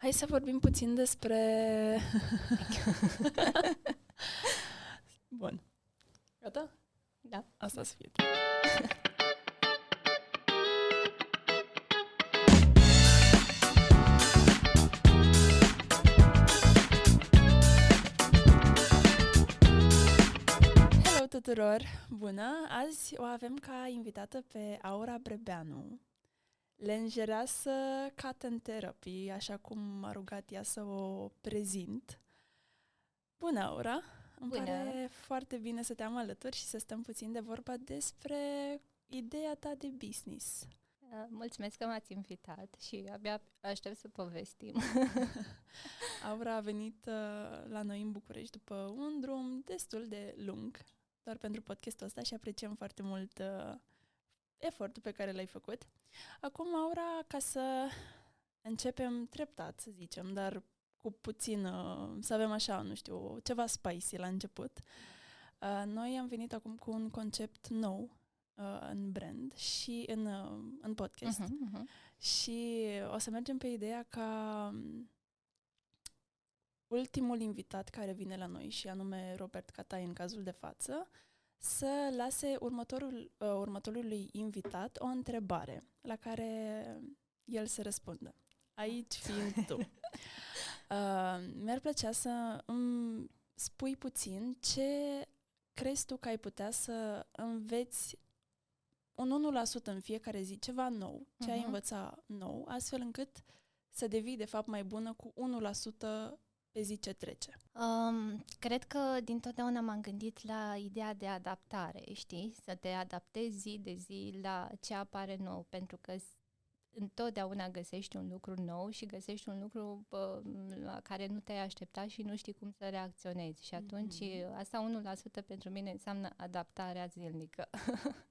Hai să vorbim puțin despre... Bun. Gata? Da. Asta să fie. Hello tuturor! Bună! Azi o avem ca invitată pe Aura Brebeanu, lenjereasă cat and therapy, așa cum m-a rugat ea să o prezint. Bună, Aura! Îmi Bună! pare foarte bine să te am alături și să stăm puțin de vorba despre ideea ta de business. Uh, Mulțumesc că m-ați invitat și abia aștept să povestim. Aura a venit uh, la noi în București după un drum destul de lung, doar pentru podcastul ăsta și apreciem foarte mult uh, efortul pe care l-ai făcut. Acum, Aura, ca să începem treptat, să zicem, dar cu puțin, uh, să avem așa, nu știu, ceva spicy la început. Uh, noi am venit acum cu un concept nou uh, în brand și în, uh, în podcast. Mhm, mhm. Și o să mergem pe ideea ca um, ultimul invitat care vine la noi, și anume Robert Catai în cazul de față, să lase următorul, uh, următorului invitat o întrebare la care el să răspundă. Aici fiind tu. Uh, mi-ar plăcea să îmi spui puțin ce crezi tu că ai putea să înveți un 1% în fiecare zi, ceva nou, ce ai Mhm. învăța nou, astfel încât să devii de fapt mai bună cu 1% pe zi ce trece. Um, cred că dintotdeauna m-am gândit la ideea de adaptare, știi? Să te adaptezi zi de zi la ce apare nou, pentru că s- întotdeauna găsești un lucru nou și găsești un lucru bă, la care nu te-ai așteptat și nu știi cum să reacționezi. Și atunci Mhm. asta 1% pentru mine înseamnă adaptarea zilnică.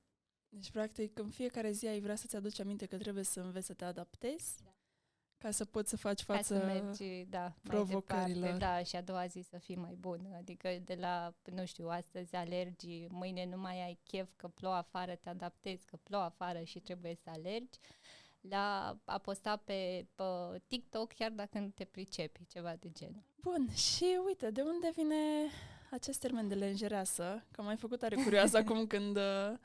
Deci, practic, în fiecare zi ai vrea să-ți aduci aminte că trebuie să înveți să te adaptezi ca să poți să faci Ca față... să mergi, da, mai provocărilor. departe, da, și a doua zi să fii mai bun. Adică de la, nu știu, astăzi alergi, mâine nu mai ai chef că plouă afară, te adaptezi că plouă afară și trebuie să alergi, la a posta pe, pe TikTok chiar dacă nu te pricepi, ceva de genul. Bun, și uite, de unde vine acest termen de lenjereasă? Că m-ai făcut tare curioasă acum când, uh,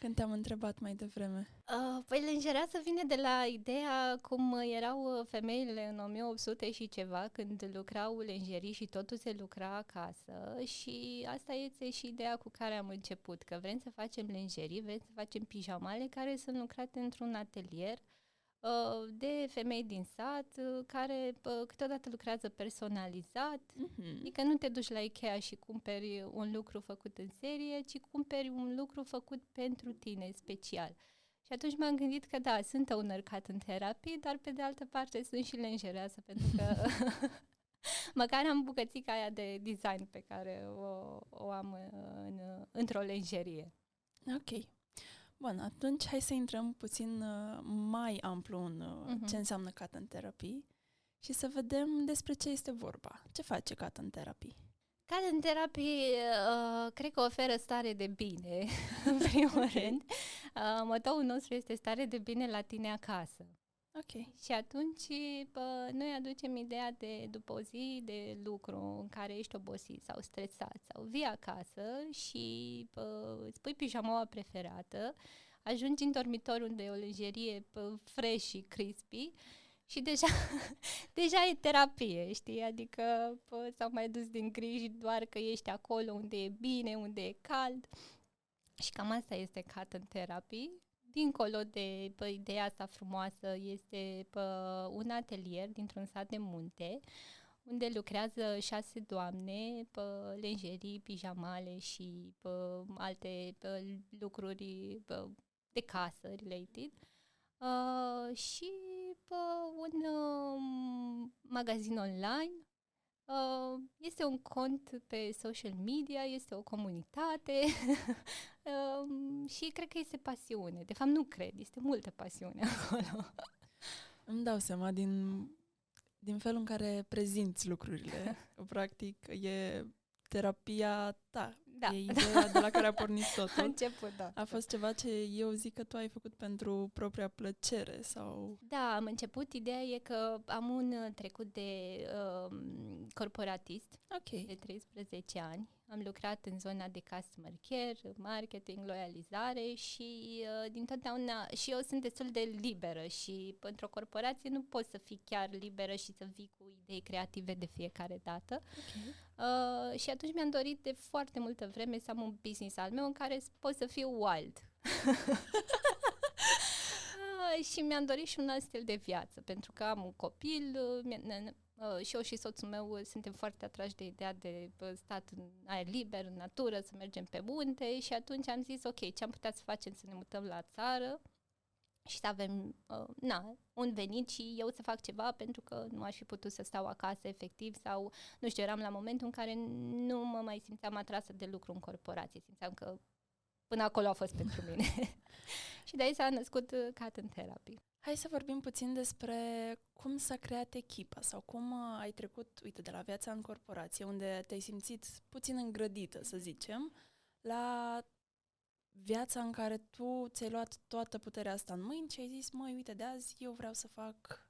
când te-am întrebat mai devreme. Uh, păi lenjereasă vine de la ideea cum erau uh, femeile în 1800 și ceva, când lucrau lenjerii și totul se lucra acasă și asta este și ideea cu care am început, că vrem să facem lenjerii, vrem să facem pijamale care sunt lucrate într-un atelier uh, de femei din sat uh, care uh, câteodată lucrează personalizat, Mm-hmm. Adică nu te duci la Ikea și cumperi un lucru făcut în serie, ci cumperi un lucru făcut pentru tine, special. Și atunci m-am gândit că da, sunt owner cat în terapie, dar pe de altă parte sunt și lenjereasă, pentru că măcar am bucățica aia de design pe care o, o am în, într-o lenjerie. Ok. Bun, atunci hai să intrăm puțin uh, mai amplu în uh, Mhm. ce înseamnă cat în terapie și să vedem despre ce este vorba. Ce face cat în terapie? Cat în terapie, uh, cred că oferă stare de bine, în primul Ok. rând. Uh, motoul nostru este stare de bine la tine acasă. Ok. Și atunci bă, noi aducem ideea de după o zi de lucru în care ești obosit sau stresat sau vii acasă și bă, îți pui pijamaua preferată, ajungi în dormitor unde e o lingerie bă, fresh și crispy și deja, deja e terapie, știi? Adică bă, s-au mai dus din griji doar că ești acolo unde e bine, unde e cald. Și cam asta este cat în terapie. Dincolo de pă, ideea asta frumoasă, este pă, un atelier dintr-un sat de munte, unde lucrează șase doamne, pă, lenjerii, pijamale și pă, alte pă, lucruri pă, de casă related. Uh, și pă, un uh, magazin online Uh, este un cont pe social media, este o comunitate um, și cred că este pasiune. De fapt, nu cred, este multă pasiune acolo. Îmi dau seama din, din felul în care prezinți lucrurile. că, Practic, e terapia ta. Da. E ideea de la care a pornit A totul. început, da. A fost ceva ce eu zic că tu ai făcut pentru propria plăcere sau... Da, am început. Ideea e că am un uh, trecut de uh, corporatist Ok. de 13 ani. Am lucrat în zona de customer care, marketing, loializare și uh, din totdeauna și eu sunt destul de liberă și într-o corporație nu poți să fii chiar liberă și să vii cu idei creative de fiecare dată. okay. Uh, și atunci mi-am dorit de foarte multă vreme să am un business al meu în care s- pot să fiu wild. Uh, și mi-am dorit și un alt stil de viață, pentru că am un copil uh, mi- ne- ne- uh, și eu și soțul meu uh, suntem foarte atrași de ideea de uh, stat în aer liber, în natură, să mergem pe munte și atunci am zis, ok, ce am putea să facem să ne mutăm la țară și să avem uh, na, un venit și eu să fac ceva pentru că nu aș fi putut să stau acasă efectiv sau, nu știu, eram la momentul în care nu mă mai simțeam atrasă de lucru în corporație, simțeam că până acolo a fost pentru mine. și de aici s-a născut uh, Cat în Therapy. Hai să vorbim puțin despre cum s-a creat echipa sau cum uh, ai trecut, uite, de la viața în corporație, unde te-ai simțit puțin îngrădită, să zicem, la viața în care tu ți-ai luat toată puterea asta în mâini și ai zis, măi, uite, de azi eu vreau să fac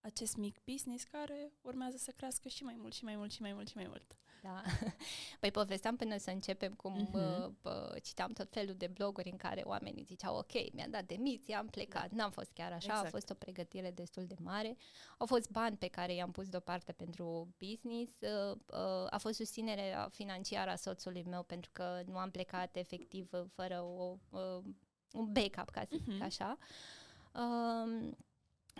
acest mic business care urmează să crească și mai mult și mai mult și mai mult și mai mult. Da. Păi povesteam până să începem cum Mhm. uh, uh, citeam tot felul de bloguri în care oamenii ziceau ok, mi-am dat demisia, am plecat. N-am fost chiar așa, Exact. a fost o pregătire destul de mare. Au fost bani pe care i-am pus deoparte pentru business. Uh, uh, a fost susținerea financiară a soțului meu pentru că nu am plecat efectiv uh, fără o, uh, un backup, ca să zic Mhm. așa. Um,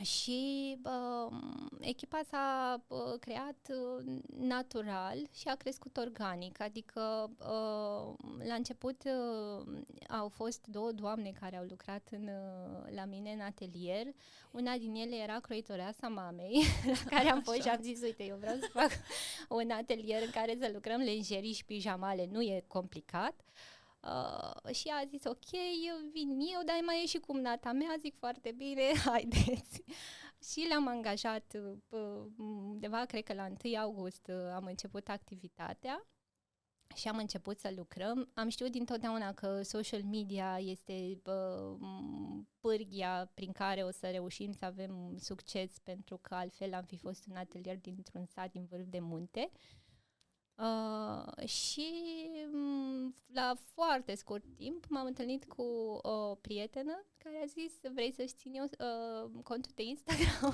și uh, echipa s-a uh, creat uh, natural și a crescut organic, adică uh, la început uh, au fost două doamne care au lucrat în, uh, la mine în atelier. Una din ele era croitoreasa mamei, la care am fost și am zis, uite, eu vreau să fac un atelier în care să lucrăm lenjerii și pijamale, nu e complicat. Uh, și a zis, ok, eu vin eu, dar mai e și cumnata mea, zic foarte bine, haideți. și le-am angajat uh, undeva, cred că la 1 august uh, am început activitatea și am început să lucrăm. Am știut dintotdeauna că social media este uh, pârghia prin care o să reușim să avem succes, pentru că altfel am fi fost un atelier dintr-un sat din vârf de munte. Uh, și m- la foarte scurt timp m-am întâlnit cu o prietenă care a zis vrei să-și țin eu uh, contul de Instagram?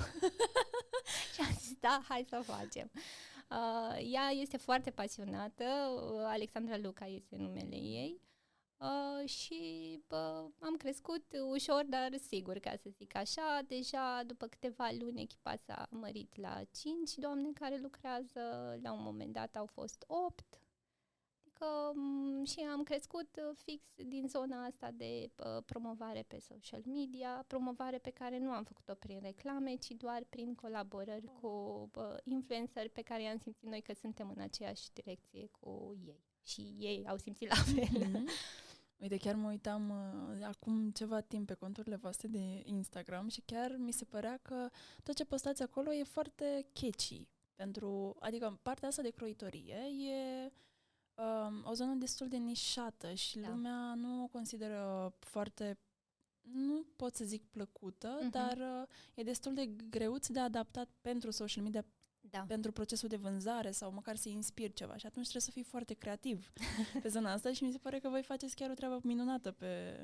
și am zis da, hai să facem. Uh, ea este foarte pasionată, uh, Alexandra Luca este numele ei. Uh, și uh, am crescut ușor, dar sigur, ca să zic așa. Deja după câteva luni echipa s-a mărit la 5 doamne care lucrează, la un moment dat au fost 8. Adică, m- și am crescut uh, fix din zona asta de uh, promovare pe social media, promovare pe care nu am făcut-o prin reclame, ci doar prin colaborări cu uh, influenceri pe care i-am simțit noi că suntem în aceeași direcție cu ei. Și ei au simțit la fel. Mhm. Uite, chiar mă uitam uh, acum ceva timp pe conturile voastre de Instagram și chiar mi se părea că tot ce postați acolo e foarte catchy. Pentru, adică partea asta de croitorie e um, o zonă destul de nișată și Da. lumea nu o consideră foarte, nu pot să zic plăcută, Mhm. dar uh, e destul de greuț de adaptat pentru social media, Da. pentru procesul de vânzare sau măcar să inspiri ceva și atunci trebuie să fii foarte creativ pe zona asta și mi se pare că voi faceți chiar o treabă minunată pe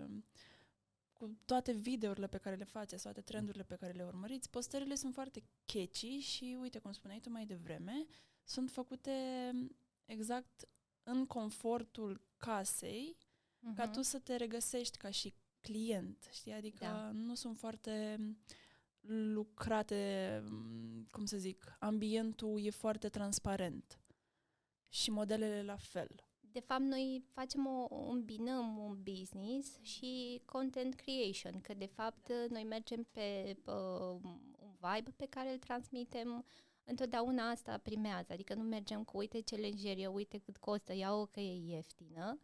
cu toate videourile pe care le faceți, toate trendurile pe care le urmăriți. Postările sunt foarte catchy și uite cum spuneai tu mai devreme, sunt făcute exact în confortul casei ca Mhm. tu să te regăsești ca și client, știi? Adică Da. nu sunt foarte lucrate, m, cum să zic, ambientul e foarte transparent și modelele la fel. De fapt, noi facem o, îmbinăm un business și content creation, că de fapt noi mergem pe uh, un vibe pe care îl transmitem, întotdeauna asta primează, adică nu mergem cu uite ce lenjerie, uite cât costă, ia-o că e ieftină,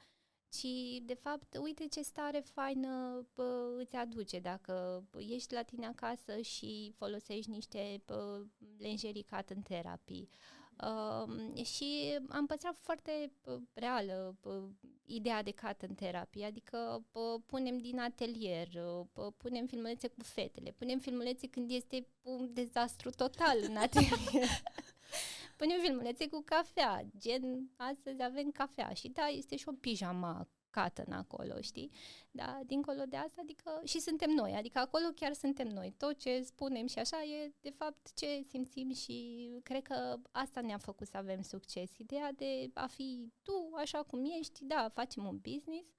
ci de fapt uite ce stare faină bă, îți aduce dacă ești la tine acasă și folosești niște bă, lenjerii cat în terapii Uh, și am păstrat foarte uh, reală uh, ideea de cat în terapie, adică uh, punem din atelier, uh, punem filmulețe cu fetele, punem filmulețe când este un dezastru total în atelier. Punem filmulețe cu cafea, gen astăzi avem cafea și da, este și o pijama cotton acolo, știi? Da, dincolo de asta, adică și suntem noi, adică acolo chiar suntem noi. Tot ce spunem și așa e de fapt ce simțim și cred că asta ne-a făcut să avem succes. Ideea de a fi tu așa cum ești, da, facem un business,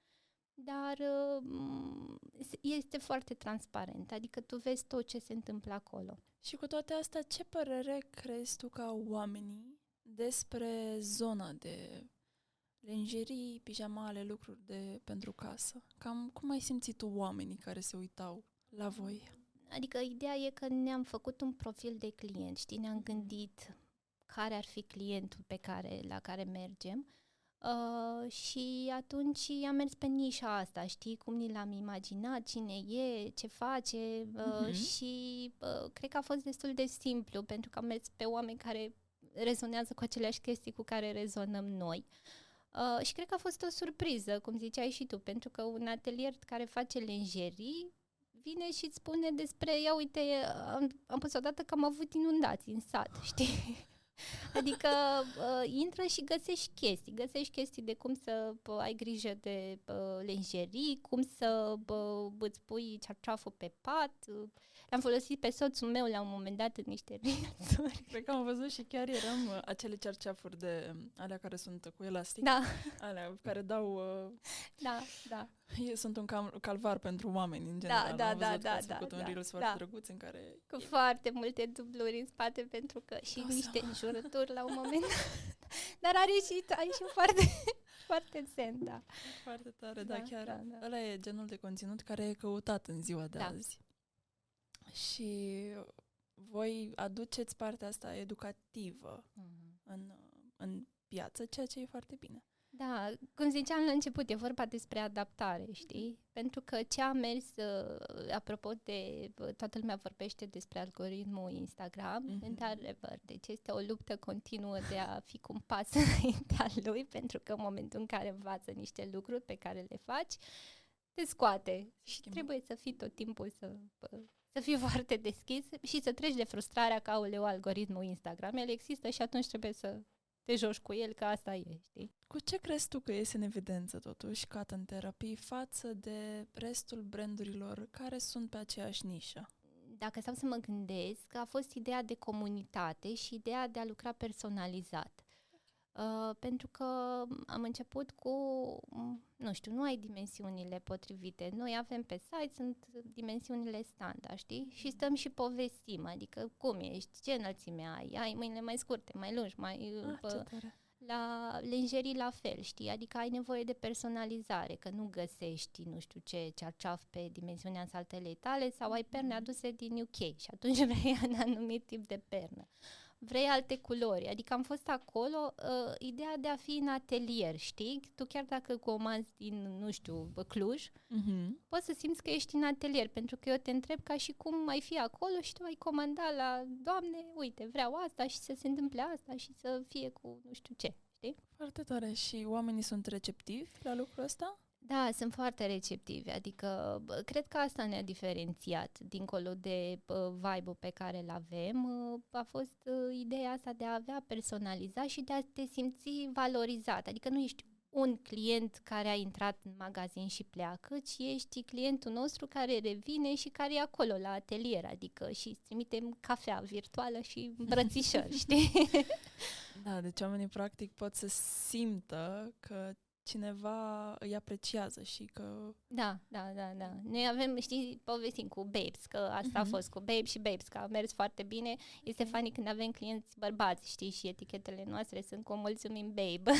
dar uh, este foarte transparent, adică tu vezi tot ce se întâmplă acolo. Și cu toate astea, ce părere crezi tu ca oamenii despre zona de lenjerii, pijamale, lucruri de pentru casă. Cam cum ai simțit tu oamenii care se uitau la voi? Adică ideea e că ne-am făcut un profil de client, știi, ne-am gândit care ar fi clientul pe care, la care mergem uh, și atunci am mers pe nișa asta, știi, cum ni l-am imaginat, cine e, ce face uh, uh-huh. și uh, cred că a fost destul de simplu pentru că am mers pe oameni care rezonează cu aceleași chestii cu care rezonăm noi. Uh, Uh, și cred că a fost o surpriză, cum ziceai și tu, pentru că un atelier care face lenjerii vine și îți spune despre, ia uite, am, am pus odată că am avut inundații în sat, știi? Adică uh, intră și găsești chestii, găsești chestii de cum să uh, ai grijă de uh, lenjerii, cum să uh, îți pui cearceaful pe pat, uh, am folosit pe soțul meu la un moment dat în niște reelsuri. Cred că am văzut și chiar eram uh, acele cerceafuri de alea care sunt cu elastic. Da. Alea care dau... Uh, da, da. Sunt un cal- calvar pentru oameni, în da, general. Da, da, da, da. da, da, un da, reels da. foarte drăguț în care... Cu e... foarte multe dubluri în spate, pentru că și o niște înjurături la un moment Dar are și, are și foarte, foarte zen, da. Foarte tare, da, da chiar. Da, da. Ăla e genul de conținut care e căutat în ziua de da. azi. Și voi aduceți partea asta educativă mm-hmm. în, în piață, ceea ce e foarte bine. Da, cum ziceam la început, e vorba despre adaptare, știi? Pentru că ce a mers, uh, apropo de, toată lumea vorbește despre algoritmul Instagram, mm-hmm. într-adevăr, deci este o luptă continuă de a fi cu un pas înaintea lui, pentru că în momentul în care învață niște lucruri pe care le faci, te scoate și Schimbă. trebuie să fii tot timpul să să fii foarte deschis și să treci de frustrarea că, aoleu, algoritmul Instagram, el există și atunci trebuie să te joci cu el, că asta e, știi? Cu ce crezi tu că iese în evidență, totuși, Cotton Therapy față de restul brandurilor care sunt pe aceeași nișă? Dacă stau să mă gândesc, a fost ideea de comunitate și ideea de a lucra personalizat. Uh, pentru că am început cu, nu știu, nu ai dimensiunile potrivite. Noi avem pe site, sunt dimensiunile standard, știi? Și stăm și povestim, adică cum ești, ce înălțime ai, ai mâinile mai scurte, mai lungi, mai... Ah, uh, la lenjerii la fel, știi? Adică ai nevoie de personalizare, că nu găsești, nu știu ce, cearceaf pe dimensiunea saltelei tale sau ai perne mhm. aduse din UK și atunci vrei un anumit tip de pernă vrei alte culori. Adică am fost acolo, uh, ideea de a fi în atelier, știi? Tu chiar dacă comanzi din, nu știu, Cluj, uh-huh. poți să simți că ești în atelier, pentru că eu te întreb ca și cum ai fi acolo și tu ai comanda la, Doamne, uite, vreau asta și să se întâmple asta și să fie cu nu știu ce, știi? Foarte tare. Și oamenii sunt receptivi la lucrul ăsta? Da, sunt foarte receptivi, adică cred că asta ne-a diferențiat, dincolo de vibe-ul pe care îl avem, a fost ideea asta de a avea personalizat și de a te simți valorizat, adică nu ești un client care a intrat în magazin și pleacă, ci ești clientul nostru care revine și care e acolo la atelier, adică și îți trimitem cafea virtuală și îmbrățișări, știi? Da, deci oamenii practic pot să simtă că cineva îi apreciază și că... Da, da, da, da. Noi avem, știi, povestim cu Babes, că asta uh-huh. a mhm. fost cu Babes și Babes, că a mers foarte bine. Este funny când avem clienți bărbați, știi, și etichetele noastre sunt cu mulțumim Babe.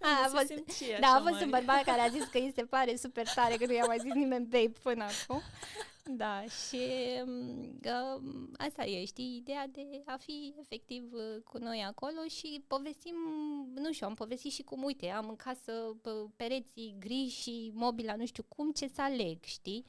a, a fost, da, a fost un bărbat care a zis că îi se pare super tare că nu i-a mai zis nimeni Babe până acum. Da, și uh, asta e, știi, ideea de a fi efectiv uh, cu noi acolo și povestim, nu știu, am povestit și cum, uite, am în casă pereții gri și mobila, nu știu cum, ce să aleg, știi?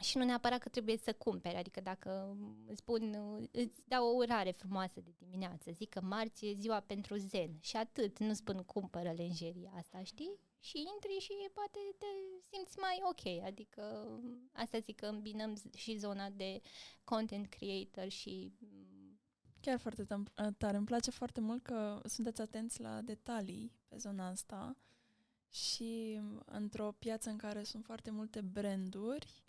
și nu neapărat că trebuie să cumperi, adică dacă îți spun, îți dau o urare frumoasă de dimineață, zic că marți e ziua pentru zen și atât, nu spun cumpără lenjeria asta, știi? Și intri și poate te simți mai ok, adică asta zic că îmbinăm și zona de content creator și Chiar foarte tare. Îmi place foarte mult că sunteți atenți la detalii pe zona asta și într-o piață în care sunt foarte multe branduri,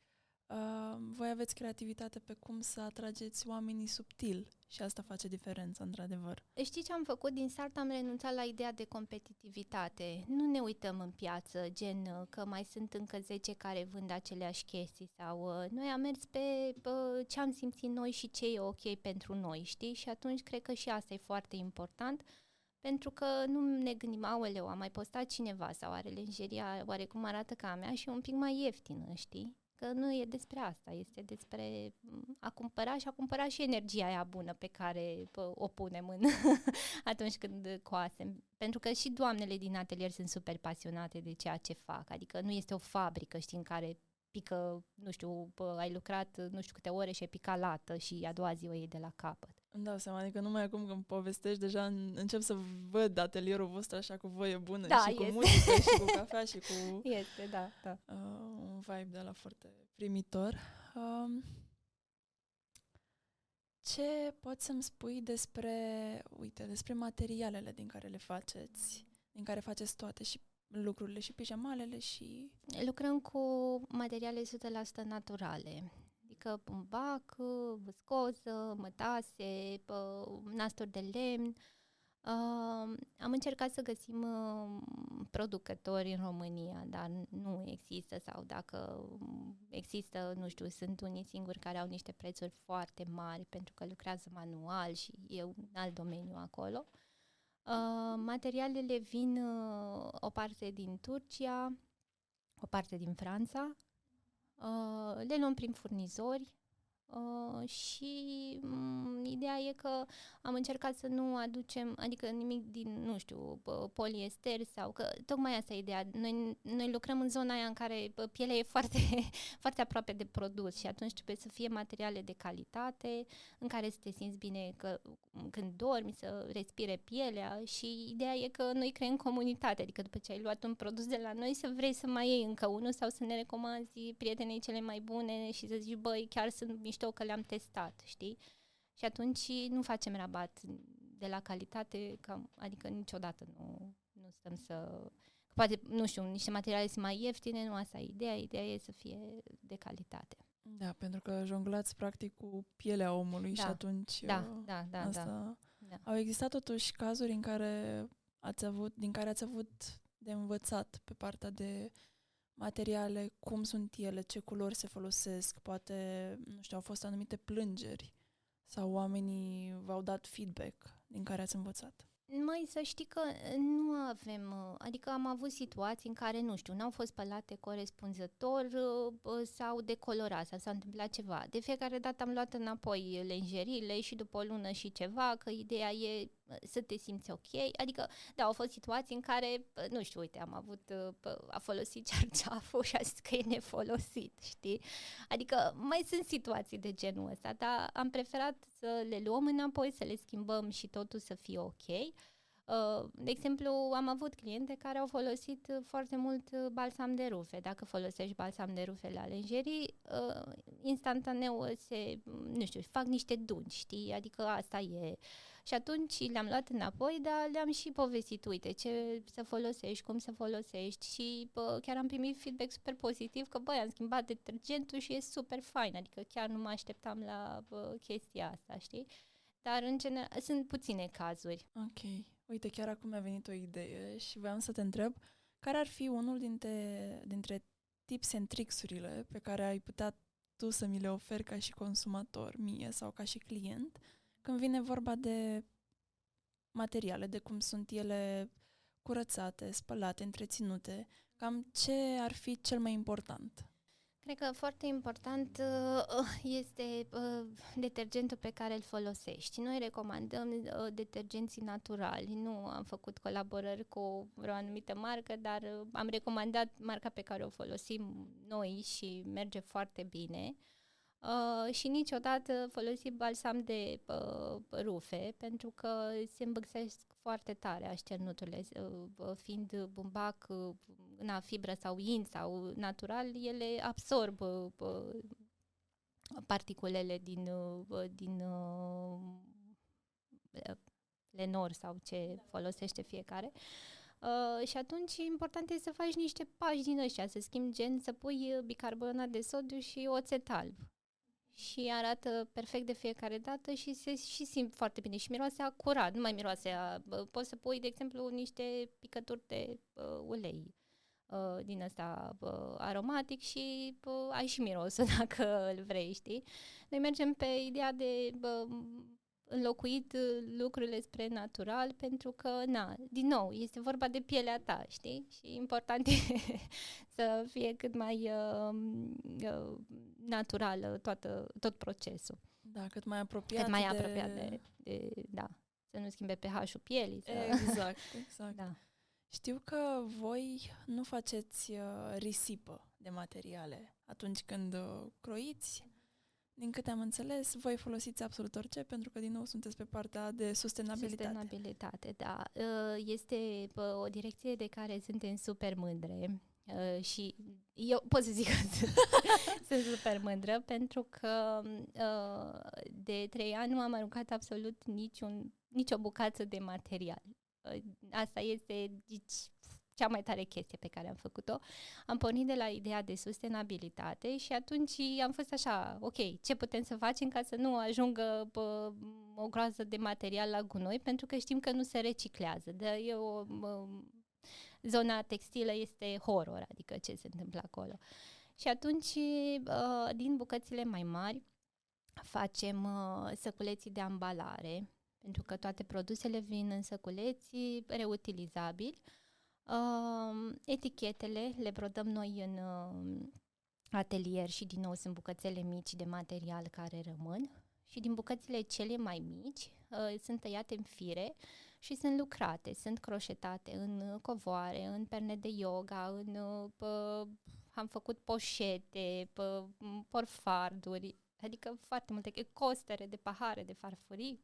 uh, voi aveți creativitate pe cum să atrageți oamenii subtil și asta face diferența, într-adevăr. Știți ce am făcut? Din start am renunțat la ideea de competitivitate. Nu ne uităm în piață, gen uh, că mai sunt încă 10 care vând aceleași chestii sau uh, noi am mers pe uh, ce am simțit noi și ce e ok pentru noi, știi? Și atunci cred că și asta e foarte important pentru că nu ne gândim, aoleu, a mai postat cineva sau are lenjeria oarecum arată ca a mea și e un pic mai ieftină, știi? Că nu e despre asta, este despre mm, a cumpăra și a cumpăra și energia aia bună pe care pă, o punem în atunci când coasem. Pentru că și doamnele din atelier sunt super pasionate de ceea ce fac, adică nu este o fabrică, știi, în care pică, nu știu, pă, ai lucrat nu știu câte ore și ai picat lată și a doua zi o iei de la capăt. Îmi dau seama, adică numai acum când povestești, deja încep să văd atelierul vostru așa cu voie bună da, și este. cu muzică și cu cafea și cu... Este, da, da. Uh, un vibe de la foarte primitor. Um, ce poți să-mi spui despre, uite, despre materialele din care le faceți, din care faceți toate și lucrurile și pijamalele și... Lucrăm cu materiale 100% naturale adică bumbac, viscoză, mătase, nasturi de lemn. Uh, am încercat să găsim uh, producători în România, dar nu există sau dacă există, nu știu, sunt unii singuri care au niște prețuri foarte mari pentru că lucrează manual și e un alt domeniu acolo. Uh, materialele vin uh, o parte din Turcia, o parte din Franța Uh, le luăm prin furnizori uh, și um, ideea e că am încercat să nu aducem, adică nimic din, nu știu, poliester sau că tocmai asta e ideea. Noi, noi lucrăm în zona aia în care pielea e foarte, foarte aproape de produs și atunci trebuie să fie materiale de calitate, în care să te simți bine că, când dormi, să respire pielea și ideea e că noi creăm comunitate, adică după ce ai luat un produs de la noi să vrei să mai iei încă unul sau să ne recomanzi prietenei cele mai bune și să zici, băi, chiar sunt mișto că le-am testat, știi? Și atunci nu facem rabat de la calitate, cam, adică niciodată nu, nu stăm să... Poate, nu știu, niște materiale sunt mai ieftine, nu asta e ideea, ideea e să fie de calitate. Da, pentru că jonglați practic cu pielea omului da. și atunci da, da, da, asta... Da. Da. Au existat totuși cazuri în care ați avut, din care ați avut de învățat pe partea de materiale, cum sunt ele, ce culori se folosesc, poate, nu știu, au fost anumite plângeri sau oamenii v-au dat feedback din care ați învățat? Măi, să știi că nu avem, adică am avut situații în care, nu știu, n-au fost spălate corespunzător sau decolorat sau s-a întâmplat ceva. De fiecare dată am luat înapoi lenjerile și după o lună și ceva, că ideea e să te simți ok. Adică, da, au fost situații în care, nu știu, uite, am avut, a folosit cearceaful și a zis că e nefolosit, știi? Adică mai sunt situații de genul ăsta, dar am preferat să le luăm înapoi, să le schimbăm și totul să fie ok. Uh, de exemplu, am avut cliente care au folosit foarte mult balsam de rufe. Dacă folosești balsam de rufe la lenjerii, uh, instantaneu se, nu știu, fac niște dungi, știi? Adică asta e și atunci le-am luat înapoi, dar le-am și povestit, uite, ce să folosești, cum să folosești și bă, chiar am primit feedback super pozitiv că, băi, am schimbat detergentul și e super fain, adică chiar nu mă așteptam la bă, chestia asta, știi? Dar, în general, sunt puține cazuri. Ok. Uite, chiar acum mi-a venit o idee și voiam să te întreb care ar fi unul dintre, dintre tips and tricks-urile pe care ai putea tu să mi le oferi ca și consumator, mie sau ca și client, când vine vorba de materiale, de cum sunt ele curățate, spălate, întreținute, cam ce ar fi cel mai important? Cred că foarte important uh, este uh, detergentul pe care îl folosești. Noi recomandăm uh, detergenții naturali. Nu am făcut colaborări cu vreo anumită marcă, dar am recomandat marca pe care o folosim noi și merge foarte bine. Uh, și niciodată folosi balsam de uh, rufe pentru că se îmbăxesc foarte tare așternuturile, uh, fiind bumbac, uh, na, fibră sau in sau natural, ele absorb uh, particulele din, uh, din uh, lenor sau ce folosește fiecare. Uh, și atunci important este să faci niște pași din ăștia, să schimbi gen, să pui bicarbonat de sodiu și oțet alb și arată perfect de fiecare dată și se și simt foarte bine și miroase a curat, nu mai miroase a... Poți să pui, de exemplu, niște picături de uh, ulei uh, din ăsta uh, aromatic și uh, ai și mirosul dacă îl vrei, știi? Noi mergem pe ideea de uh, înlocuit uh, lucrurile spre natural pentru că, na, din nou, este vorba de pielea ta, știi? Și important e să fie cât mai uh, uh, natural toată, tot procesul. Da, cât mai apropiat Cât mai de... apropiat de, de, da, să nu schimbe pH-ul pielii. Să... Exact, exact. da. Știu că voi nu faceți uh, risipă de materiale atunci când uh, croiți. Din câte am înțeles, voi folosiți absolut orice, pentru că, din nou, sunteți pe partea de sustenabilitate. Sustenabilitate, da. Uh, este o direcție de care suntem super mândre. Uh, și eu pot să zic că sunt, sunt super mândră pentru că uh, de trei ani nu am aruncat absolut niciun, nicio bucată de material. Uh, asta este deci, cea mai tare chestie pe care am făcut-o. Am pornit de la ideea de sustenabilitate și atunci am fost așa, ok, ce putem să facem ca să nu ajungă bă, o groază de material la gunoi, pentru că știm că nu se reciclează. De, e o, bă, zona textilă este horror, adică ce se întâmplă acolo. Și atunci, uh, din bucățile mai mari, facem uh, săculeții de ambalare, pentru că toate produsele vin în săculeți reutilizabili. Uh, etichetele le brodăm noi în atelier și din nou sunt bucățele mici de material care rămân. Și din bucățile cele mai mici sunt tăiate în fire și sunt lucrate, sunt croșetate în covoare, în perne de yoga, în, pă, am făcut poșete, pă, porfarduri, adică foarte multe, costere de pahare, de farfurii.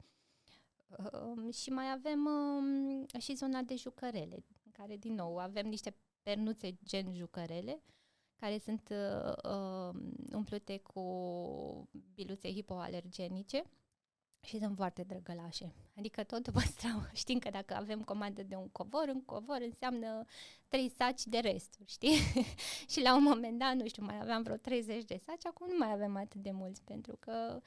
Uh, și mai avem uh, și zona de jucărele, în care din nou avem niște pernuțe gen jucărele, care sunt uh, umplute cu biluțe hipoalergenice și sunt foarte drăgălașe. Adică tot păstrau. Știm că dacă avem comandă de un covor, un covor înseamnă trei saci de resturi, știi? și la un moment dat, nu știu, mai aveam vreo 30 de saci, acum nu mai avem atât de mulți, pentru că Uh,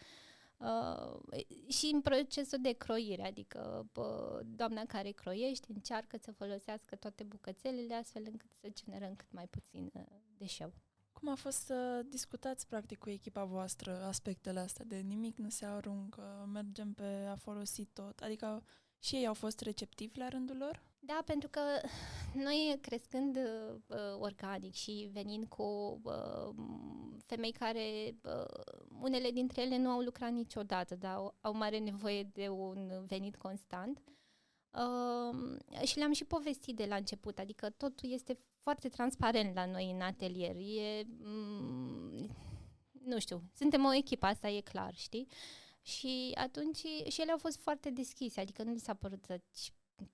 și în procesul de croire, adică uh, doamna care croiește încearcă să folosească toate bucățelele astfel încât să generăm cât mai puțin uh, deșeu. Cum a fost să discutați practic cu echipa voastră aspectele astea de nimic nu se aruncă, mergem pe a folosi tot? Adică și ei au fost receptivi la rândul lor? Da, pentru că noi crescând uh, organic și venind cu uh, femei care, uh, unele dintre ele nu au lucrat niciodată, dar au, au mare nevoie de un venit constant, uh, și le-am și povestit de la început, adică totul este foarte transparent la noi în atelier. E, mm, nu știu, suntem o echipă, asta e clar, știi? Și atunci, și ele au fost foarte deschise, adică nu li s-a părut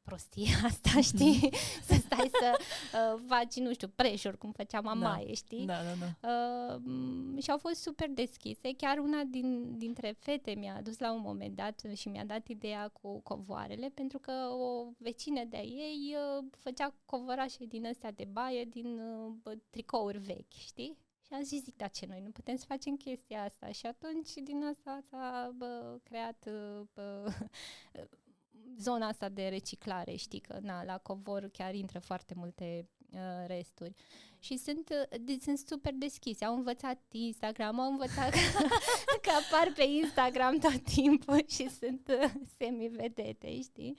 prostie asta, mhm. știi? să stai să uh, faci, nu știu, preșuri, cum făcea mamaie, da. știi? Da, da, da. Uh, și au fost super deschise. Chiar una din, dintre fete mi-a dus la un moment dat și mi-a dat ideea cu covoarele, pentru că o vecină de-a ei uh, făcea covorașe din astea de baie, din uh, tricouri vechi, știi? Și am zis, zic, da, ce noi nu putem să facem chestia asta. Și atunci din asta s-a bă, creat bă, zona asta de reciclare, știi că na, la covor chiar intră foarte multe uh, resturi. Și sunt, uh, de, sunt super deschise, au învățat Instagram, au învățat că, apar pe Instagram tot timpul și sunt uh, semi-vedete, știi?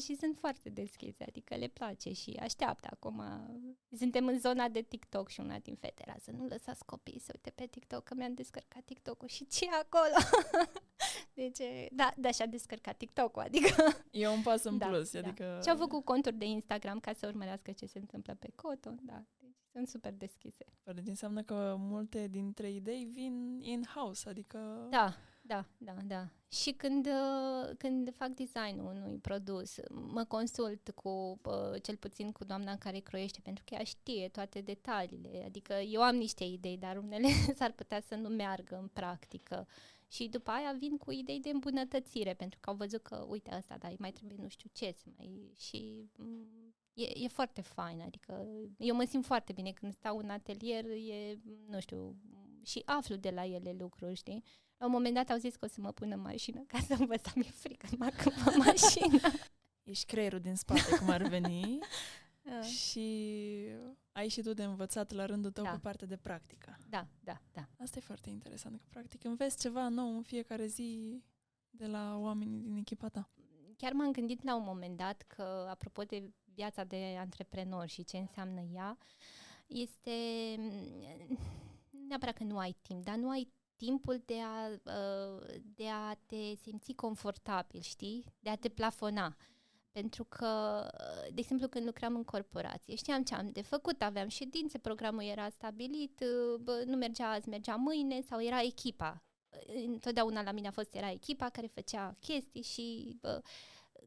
Și sunt foarte deschise, adică le place și așteaptă acum. Suntem în zona de TikTok și una din fete era să nu lăsați copiii să uite pe TikTok, că mi-am descărcat TikTok-ul și ce acolo? deci, da, da, și-a descărcat TikTok-ul, adică... E un pas în da, plus, da. adică... Și-au făcut conturi de Instagram ca să urmărească ce se întâmplă pe Coton, da. Deci sunt super deschise. Păi înseamnă că multe dintre idei vin in-house, adică... Da, da, da, da. Și când, uh, când fac designul unui produs, mă consult cu, cel puțin cu doamna care croiește, pentru că ea știe toate detaliile. Adică eu am niște idei, dar unele s-ar putea să nu meargă în practică. Și după aia vin cu idei de îmbunătățire, pentru că au văzut că, uite, asta, dar mai trebuie nu știu ce, mai... și mm, e, e foarte fain, adică eu mă simt foarte bine când stau în atelier, e, nu știu, și aflu de la ele lucruri, știi? La un moment dat au zis că o să mă pună în mașină ca să învăț să mi-e frică mă pe mașină. Ești creierul din spate, cum ar veni. da. Și ai și tu de învățat la rândul tău da. pe partea de practică. Da, da, da. Asta e foarte interesant, că practic înveți ceva nou în fiecare zi de la oamenii din echipa ta. Chiar m-am gândit la un moment dat că, apropo de viața de antreprenor și ce înseamnă ea, este neapărat că nu ai timp, dar nu ai timpul de a, uh, de a te simți confortabil, știi? De a te plafona. Pentru că, uh, de exemplu, când lucram în corporație, știam ce am de făcut, aveam ședințe, programul era stabilit, uh, bă, nu mergea azi, mergea mâine sau era echipa. Întotdeauna la mine a fost, era echipa care făcea chestii și bă,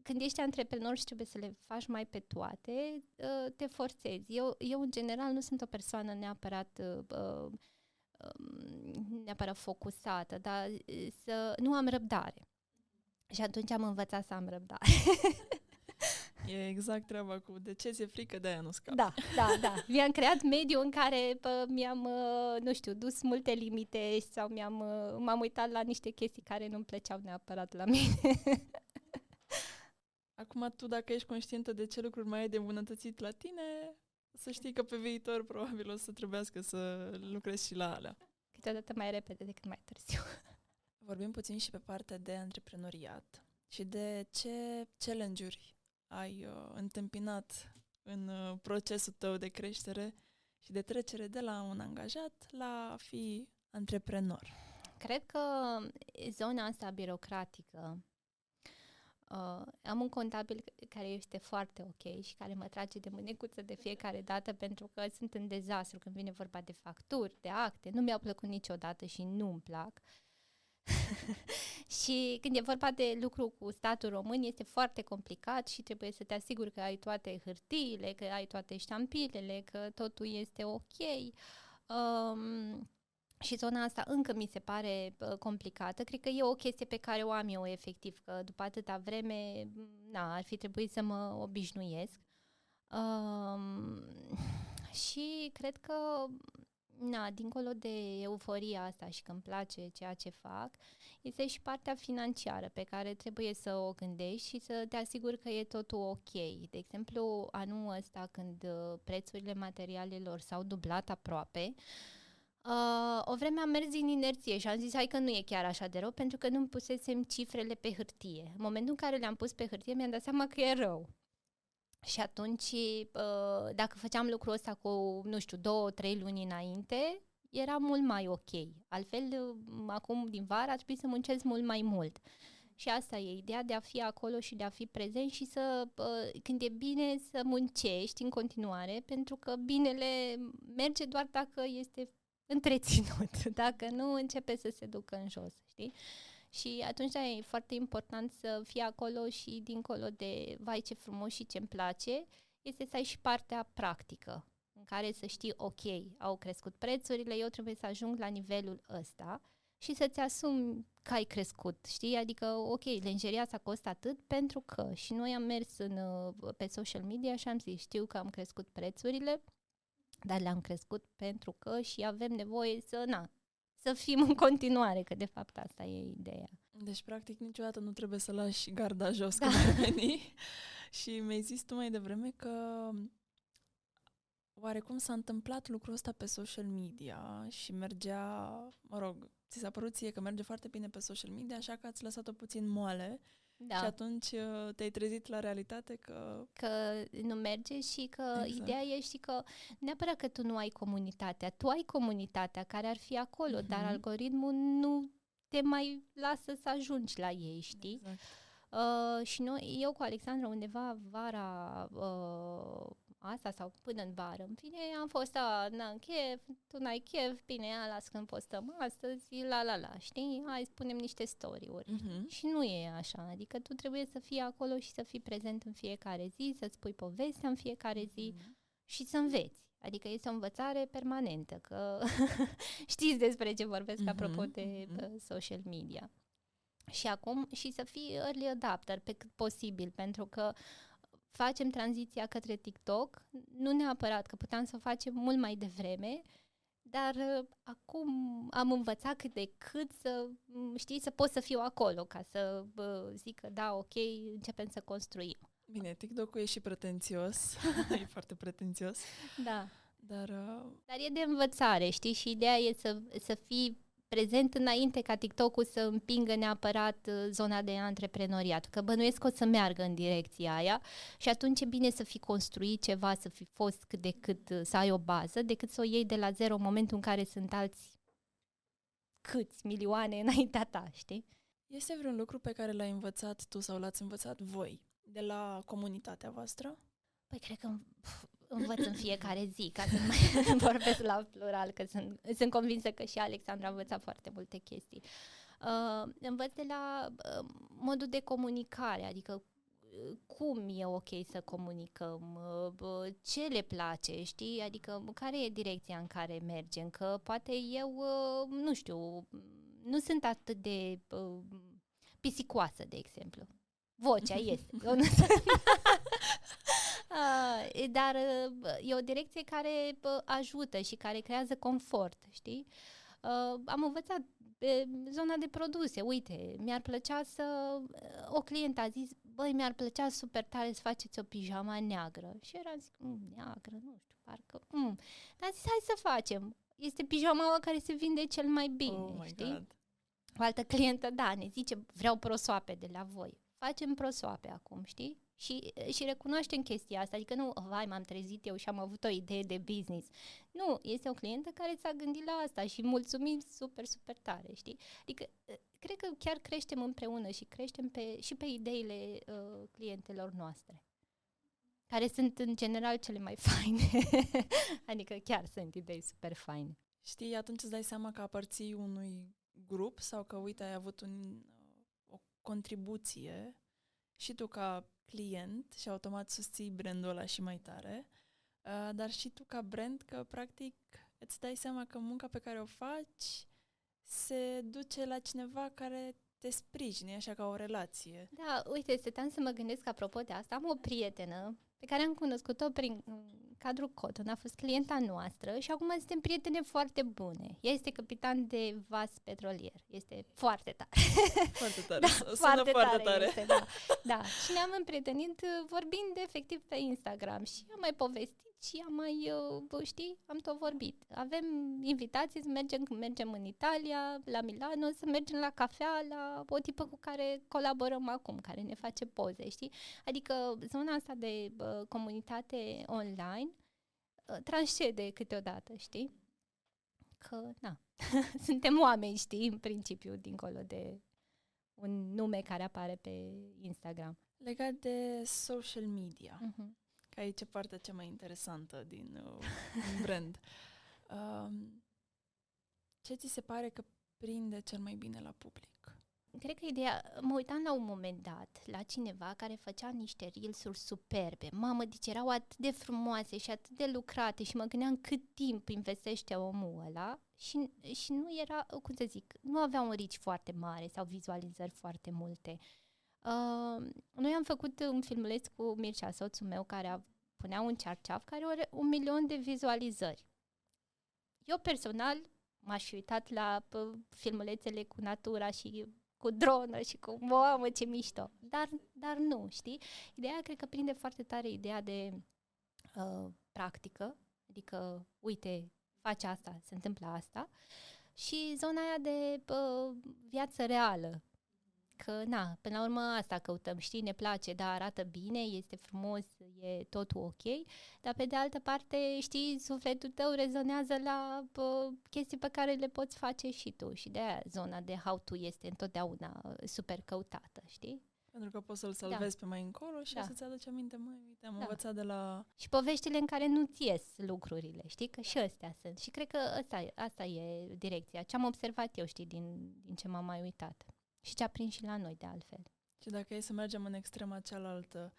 când ești antreprenor și trebuie să le faci mai pe toate, te forțezi. Eu, eu în general, nu sunt o persoană neapărat Um, neapărat focusată, dar să nu am răbdare. Și atunci am învățat să am răbdare. E exact treaba cu de ce ți-e frică, de aia nu scapi. Da, da, da. Mi-am creat mediu în care pă, mi-am, uh, nu știu, dus multe limite sau mi-am, uh, m-am uitat la niște chestii care nu-mi plăceau neapărat la mine. Acum tu, dacă ești conștientă de ce lucruri mai ai de îmbunătățit la tine, să știi că pe viitor probabil o să trebuiască să lucrezi și la alea. Câteodată mai repede decât mai târziu. Vorbim puțin și pe partea de antreprenoriat și de ce challenge-uri ai uh, întâmpinat în uh, procesul tău de creștere și de trecere de la un angajat la a fi antreprenor. Cred că zona asta birocratică Uh, am un contabil care este foarte ok și care mă trage de mânecuță de fiecare dată pentru că sunt în dezastru când vine vorba de facturi, de acte. Nu mi-au plăcut niciodată și nu-mi plac. și când e vorba de lucru cu statul român este foarte complicat și trebuie să te asiguri că ai toate hârtiile, că ai toate ștampilele, că totul este ok. Um, și zona asta încă mi se pare uh, complicată. Cred că e o chestie pe care o am eu efectiv, că după atâta vreme, na, ar fi trebuit să mă obișnuiesc. Um, și cred că, na, dincolo de euforia asta și că îmi place ceea ce fac, este și partea financiară pe care trebuie să o gândești și să te asiguri că e totul ok. De exemplu, anul ăsta când uh, prețurile materialelor s-au dublat aproape, uh, Uh, o vreme am mers din inerție și am zis, hai că nu e chiar așa de rău, pentru că nu pusesem cifrele pe hârtie. În momentul în care le-am pus pe hârtie, mi-am dat seama că e rău. Și atunci, uh, dacă făceam lucrul ăsta cu, nu știu, două, trei luni înainte, era mult mai ok. Altfel, uh, acum din vară ar trebui să muncesc mult mai mult. Și asta e ideea de a fi acolo și de a fi prezent și să, uh, când e bine, să muncești în continuare, pentru că binele merge doar dacă este întreținut. Dacă nu, începe să se ducă în jos, știi? Și atunci da, e foarte important să fii acolo și dincolo de vai ce frumos și ce îmi place, este să ai și partea practică, în care să știi, ok, au crescut prețurile, eu trebuie să ajung la nivelul ăsta și să-ți asumi că ai crescut, știi? Adică, ok, lenjeria asta costă atât pentru că și noi am mers în, pe social media și am zis, știu că am crescut prețurile, dar le-am crescut pentru că și avem nevoie să, na, să fim în continuare, că de fapt asta e ideea. Deci, practic, niciodată nu trebuie să lași garda jos da. când veni. și mi-ai zis tu mai devreme că oarecum s-a întâmplat lucrul ăsta pe social media și mergea, mă rog, ți s-a părut ție că merge foarte bine pe social media, așa că ați lăsat-o puțin moale Da. și atunci uh, te-ai trezit la realitate că... că nu merge și că Exact. ideea e și că neapărat că tu nu ai comunitatea, tu ai comunitatea care ar fi acolo, dar Mhm. algoritmul nu te mai lasă să ajungi la ei, știi? Exact. Uh, și noi, eu cu Alexandra undeva vara uh, asta sau până în vară, în fine, am fost a, na, în Kiev, tu n-ai Kiev, bine, ia, las când postăm astăzi, la la la, știi? Hai, spunem niște story-uri. Mhm. Și nu e așa, adică tu trebuie să fii acolo și să fii prezent în fiecare zi, să-ți pui povestea în fiecare zi Mhm. și să înveți. Adică este o învățare permanentă, că știți despre ce vorbesc Mhm, apropo de mhm. uh, social media. Și acum și să fii early adapter pe cât posibil, pentru că facem tranziția către TikTok, nu neapărat că puteam să o facem mult mai devreme, dar uh, acum am învățat cât de cât să, m, știi, să pot să fiu acolo, ca să uh, zic că da, ok, începem să construim. Bine, TikTok-ul e și pretențios, e foarte pretențios, Da. dar uh, Dar e de învățare, știi? Și ideea e să, să fii prezent înainte ca TikTok-ul să împingă neapărat uh, zona de antreprenoriat. Că bănuiesc că o să meargă în direcția aia și atunci e bine să fi construit ceva, să fi fost cât de cât, uh, să ai o bază, decât să o iei de la zero în momentul în care sunt alți câți milioane înaintea ta, știi? este vreun lucru pe care l-ai învățat tu sau l-ați învățat voi de la comunitatea voastră? Păi cred că pf, învăț în fiecare zi, ca să nu mai vorbesc la plural, că sunt, sunt convinsă că și Alexandra a învățat foarte multe chestii. Uh, învăț de la uh, modul de comunicare, adică uh, cum e ok să comunicăm, uh, bă, ce le place, știi? Adică care e direcția în care mergem, că poate eu, uh, nu știu, nu sunt atât de uh, pisicoasă, de exemplu. Vocea este. Eu nu sunt. Ah, e- dar uh, e o direcție care bă, ajută și care creează confort, știi? Uh, am învățat pe zona de produse. Uite, mi-ar plăcea să... O clientă a zis, băi, mi-ar plăcea super tare să faceți o pijama neagră. Și eram zic, "Mm, neagră, nu știu, parcă... Mm. Dar a zis, hai să facem. Este pijamaua care se vinde cel mai bine, oh my știi? God. O altă clientă, da, ne zice, vreau prosoape de la voi. Facem prosoape acum, știi? Și, și recunoaștem chestia asta, adică nu, vai, m-am trezit eu și am avut o idee de business. Nu, este o clientă care s-a gândit la asta și mulțumim super, super tare, știi? Adică, eh, cred că chiar creștem împreună și creștem pe, și pe ideile uh, clientelor noastre care sunt în general cele mai faine. adică chiar sunt idei super faine. Știi, atunci îți dai seama că aparții unui grup sau că, uite, ai avut un, o contribuție și tu ca client și automat susții brandul ăla și mai tare, uh, dar și tu ca brand că, practic, îți dai seama că munca pe care o faci se duce la cineva care te sprijine, așa ca o relație. Da, uite, stăteam să mă gândesc apropo de asta. Am o prietenă pe care am cunoscut-o prin în cadrul Coton, a fost clienta noastră și acum suntem prietene foarte bune. Ea este capitan de vas petrolier. Este foarte tare. Foarte tare. Da, Sună foarte, foarte tare, tare. Este, da. da. Și ne-am împrietenit uh, vorbind efectiv pe Instagram și am mai povestit și am mai, uh, știi, am tot vorbit. Avem invitații să mergem când mergem în Italia, la Milano, să mergem la cafea, la o tipă cu care colaborăm acum, care ne face poze, știi? Adică zona asta de uh, comunitate online uh, transcede câteodată, știi? Că, na, suntem oameni, știi, în principiu, dincolo de un nume care apare pe Instagram. Legat de social media, Uh-huh. Că aici e partea cea mai interesantă din uh, din brand. Um, ce ți se pare că prinde cel mai bine la public? Cred că ideea, mă uitam la un moment dat la cineva care făcea niște reelsuri superbe. Mamă, deci erau atât de frumoase și atât de lucrate și mă gândeam cât timp investește omul ăla și, și nu era, cum să zic, nu avea un reach foarte mare sau vizualizări foarte multe. Uh, noi am făcut un filmuleț cu Mircea, soțul meu, care a, punea un cearceaf care are un milion de vizualizări. Eu personal m-aș fi uitat la pă, filmulețele cu natura și cu dronă și cu mamă ce mișto. Dar, dar nu, știi? Ideea cred că prinde foarte tare ideea de uh, practică, adică uite, faci asta, se întâmplă asta. și zona aia de uh, viață reală. Că, na, până la urmă asta căutăm, știi, ne place, da, arată bine, este frumos, e totul ok, dar pe de altă parte, știi, sufletul tău rezonează la uh, chestii pe care le poți face și tu și de aia zona de how to este întotdeauna super căutată, știi? Pentru că poți să-l salvezi da. pe mai încolo și da. să-ți aduci aminte, mai uite, am da. învățat de la... Și poveștile în care nu-ți ies lucrurile, știi? Că și astea sunt. Și cred că asta, e, asta e direcția. Ce am observat eu, știi, din, din ce m-am mai uitat. Și ce a prins și la noi, de altfel. Și dacă e să mergem în extrema cealaltă,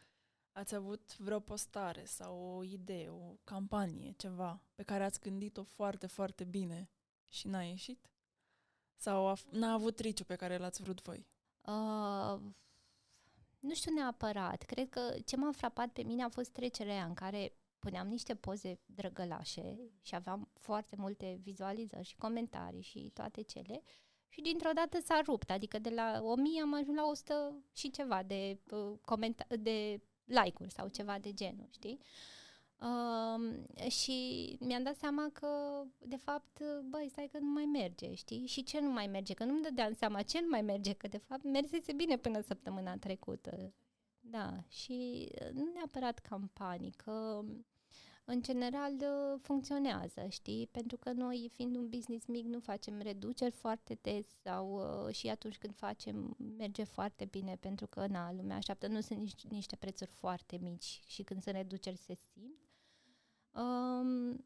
ați avut vreo postare sau o idee, o campanie, ceva, pe care ați gândit-o foarte, foarte bine și n-a ieșit? Sau a, n-a avut triciu pe care l-ați vrut voi? Uh, nu știu neapărat. Cred că ce m-a frapat pe mine a fost trecerea în care puneam niște poze drăgălașe și aveam foarte multe vizualizări și comentarii și toate cele și dintr-o dată s-a rupt, adică de la 1000 am ajuns la 100 și ceva de, uh, comenta- de like-uri sau ceva de genul, știi? Uh, și mi-am dat seama că, de fapt, băi, stai că nu mai merge, știi? Și ce nu mai merge? Că nu-mi dădeam seama ce nu mai merge, că, de fapt, mersese bine până săptămâna trecută. Da, și nu neapărat campanii, că în general funcționează, știi? Pentru că noi, fiind un business mic, nu facem reduceri foarte des sau uh, și atunci când facem, merge foarte bine pentru că, na, lumea așteaptă, nu sunt nici, niște prețuri foarte mici și când sunt reduceri se simt. Um,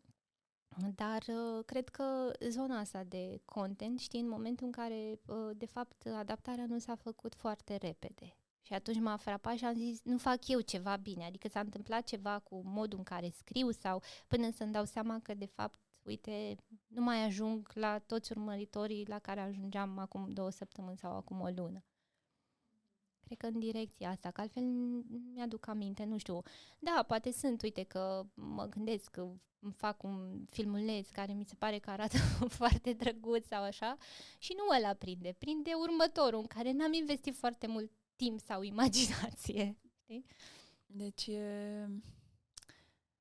dar uh, cred că zona asta de content, știi, în momentul în care, uh, de fapt, adaptarea nu s-a făcut foarte repede. Și atunci m-a frapat și am zis, nu fac eu ceva bine, adică s-a întâmplat ceva cu modul în care scriu sau până să-mi dau seama că, de fapt, uite, nu mai ajung la toți urmăritorii la care ajungeam acum două săptămâni sau acum o lună. Cred că în direcția asta, că altfel mi-aduc aminte, nu știu. Da, poate sunt, uite că mă gândesc că fac un filmuleț care mi se pare că arată foarte drăguț sau așa și nu ăla prinde, prinde următorul în care n-am investit foarte mult timp sau imaginație. Știi? Deci e,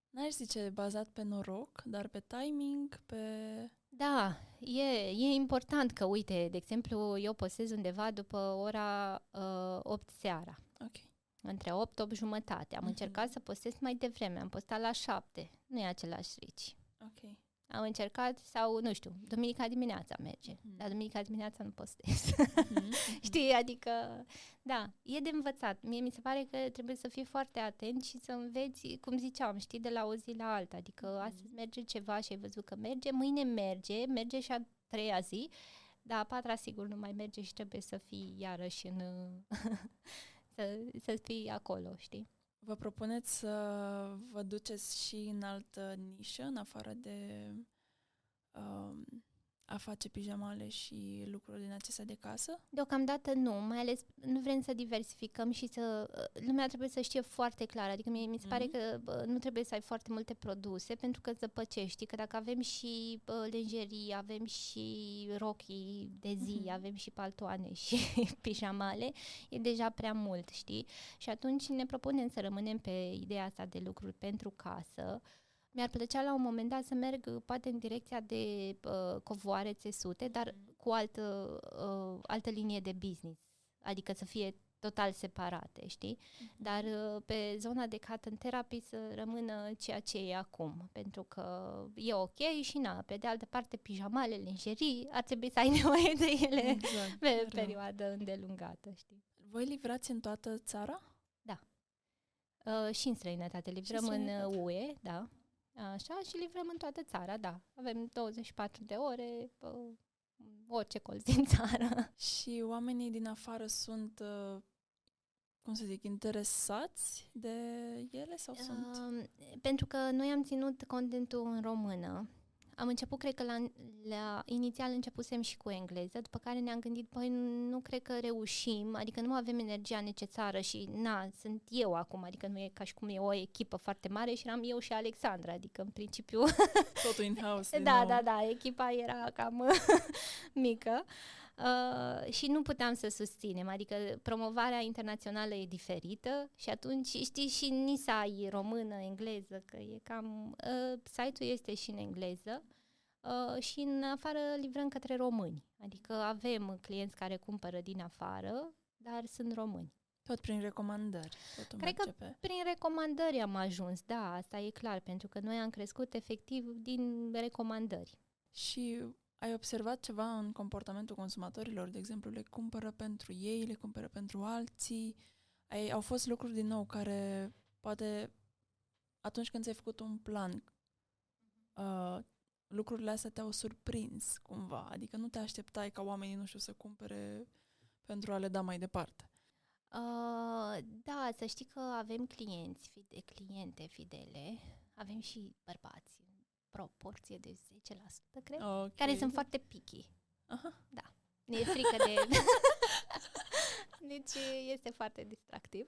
n-aș zice bazat pe noroc, dar pe timing, pe... Da, e, e important că, uite, de exemplu, eu postez undeva după ora uh, 8 seara. Ok. Între 8-8 jumătate. Am uh-huh. încercat să postez mai devreme, am postat la 7. Nu e același rici. Ok am încercat sau, nu știu, duminica dimineața merge, mm-hmm. dar duminica dimineața nu postez. Mm-hmm. Știi, adică, da, e de învățat. Mie mi se pare că trebuie să fii foarte atent și să înveți, cum ziceam, știi, de la o zi la alta. Adică mm-hmm. astăzi merge ceva și ai văzut că merge, mâine merge, merge și a treia zi, dar a patra sigur nu mai merge și trebuie să fii iarăși în... să, să fii acolo, știi? Vă propuneți să vă duceți și în altă nișă, în afară de um, a face pijamale și lucruri din acestea de casă? Deocamdată nu, mai ales nu vrem să diversificăm și să... Lumea trebuie să știe foarte clar, adică mie mi se pare mm-hmm. că nu trebuie să ai foarte multe produse pentru că zăpăcești, că dacă avem și uh, lenjerii, avem și rochii de zi, mm-hmm. avem și paltoane și pijamale, e deja prea mult, știi? Și atunci ne propunem să rămânem pe ideea asta de lucruri pentru casă, mi-ar plăcea la un moment dat să merg uh, poate în direcția de uh, covoare țesute, dar mm. cu altă, uh, altă linie de business, adică să fie total separate, știi? Mm-hmm. Dar uh, pe zona de cut and therapy să rămână ceea ce e acum, pentru că e ok și na, pe de altă parte pijamale, lingerii, ar trebui să ai nevoie de ele exact, pe rău. perioadă îndelungată, știi? Voi livrați în toată țara? Da. Uh, și în străinătate livrăm în uh, UE, da. Așa, și livrăm în toată țara, da. Avem 24 de ore, pe orice colț din țară. Și oamenii din afară sunt, uh, cum să zic, interesați de ele sau uh, sunt? Pentru că noi am ținut contentul în română am început, cred că la, la inițial începusem și cu engleză, după care ne-am gândit, păi nu cred că reușim, adică nu avem energia necesară și na, sunt eu acum, adică nu e ca și cum e o echipă foarte mare și eram eu și Alexandra, adică în principiu... Totul in-house. da, da, da, echipa era cam mică. Uh, și nu puteam să susținem, adică promovarea internațională e diferită și atunci știi și nisa e română, engleză, că e cam... Uh, site-ul este și în engleză, Uh, și în afară livrăm către români. Adică avem clienți care cumpără din afară, dar sunt români. Tot prin recomandări. Tot Cred că pe... prin recomandări am ajuns, da, asta e clar, pentru că noi am crescut efectiv din recomandări. Și ai observat ceva în comportamentul consumatorilor? De exemplu, le cumpără pentru ei, le cumpără pentru alții? Ai, au fost lucruri din nou care poate atunci când ți-ai făcut un plan, uh, lucrurile astea te-au surprins cumva, adică nu te așteptai ca oamenii, nu știu, să cumpere pentru a le da mai departe. Uh, da, să știi că avem clienți, fide, cliente fidele, avem și bărbați, în proporție de 10%, cred, okay. care sunt foarte picky. Aha. Da. Ne e frică de... deci este foarte distractiv.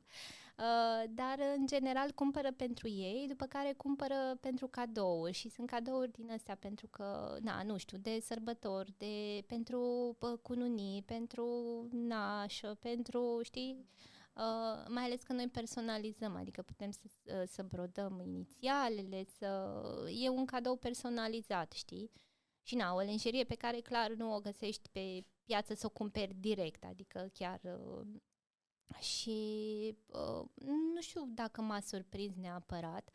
Uh, dar, în general, cumpără pentru ei, după care cumpără pentru cadouri și sunt cadouri din astea pentru că, na, nu știu, de sărbători, de, pentru cununii, pentru nașă, pentru, știi, Uh, mai ales că noi personalizăm, adică putem să, uh, să brodăm inițialele, să... e un cadou personalizat, știi? Și na, o lenjerie pe care clar nu o găsești pe piață să o cumperi direct, adică chiar uh, și uh, nu știu dacă m-a surprins neapărat,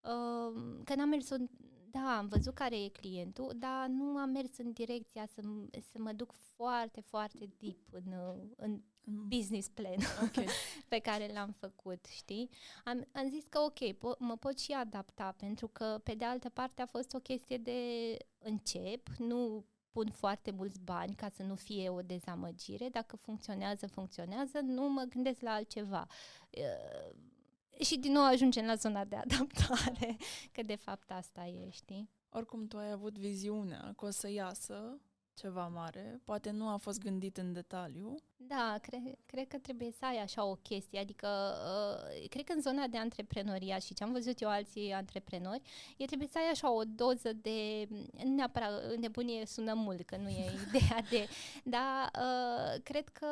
uh, că n-am mers în, da, am văzut care e clientul, dar nu am mers în direcția să, să mă duc foarte, foarte deep în, în business plan okay. pe care l-am făcut, știi? Am, am zis că ok, po- mă pot și adapta, pentru că pe de altă parte a fost o chestie de încep, nu pun foarte mulți bani ca să nu fie o dezamăgire. Dacă funcționează, funcționează, nu mă gândesc la altceva. Și din nou ajungem la zona de adaptare, că de fapt asta e, știi? Oricum tu ai avut viziunea că o să iasă ceva mare, poate nu a fost gândit în detaliu. Da, cre- cred că trebuie să ai așa o chestie, adică uh, cred că în zona de antreprenoriat și ce am văzut eu alții antreprenori, e trebuie să ai așa o doză de, nu neapărat nebunie sună mult, că nu e ideea de, dar uh, cred că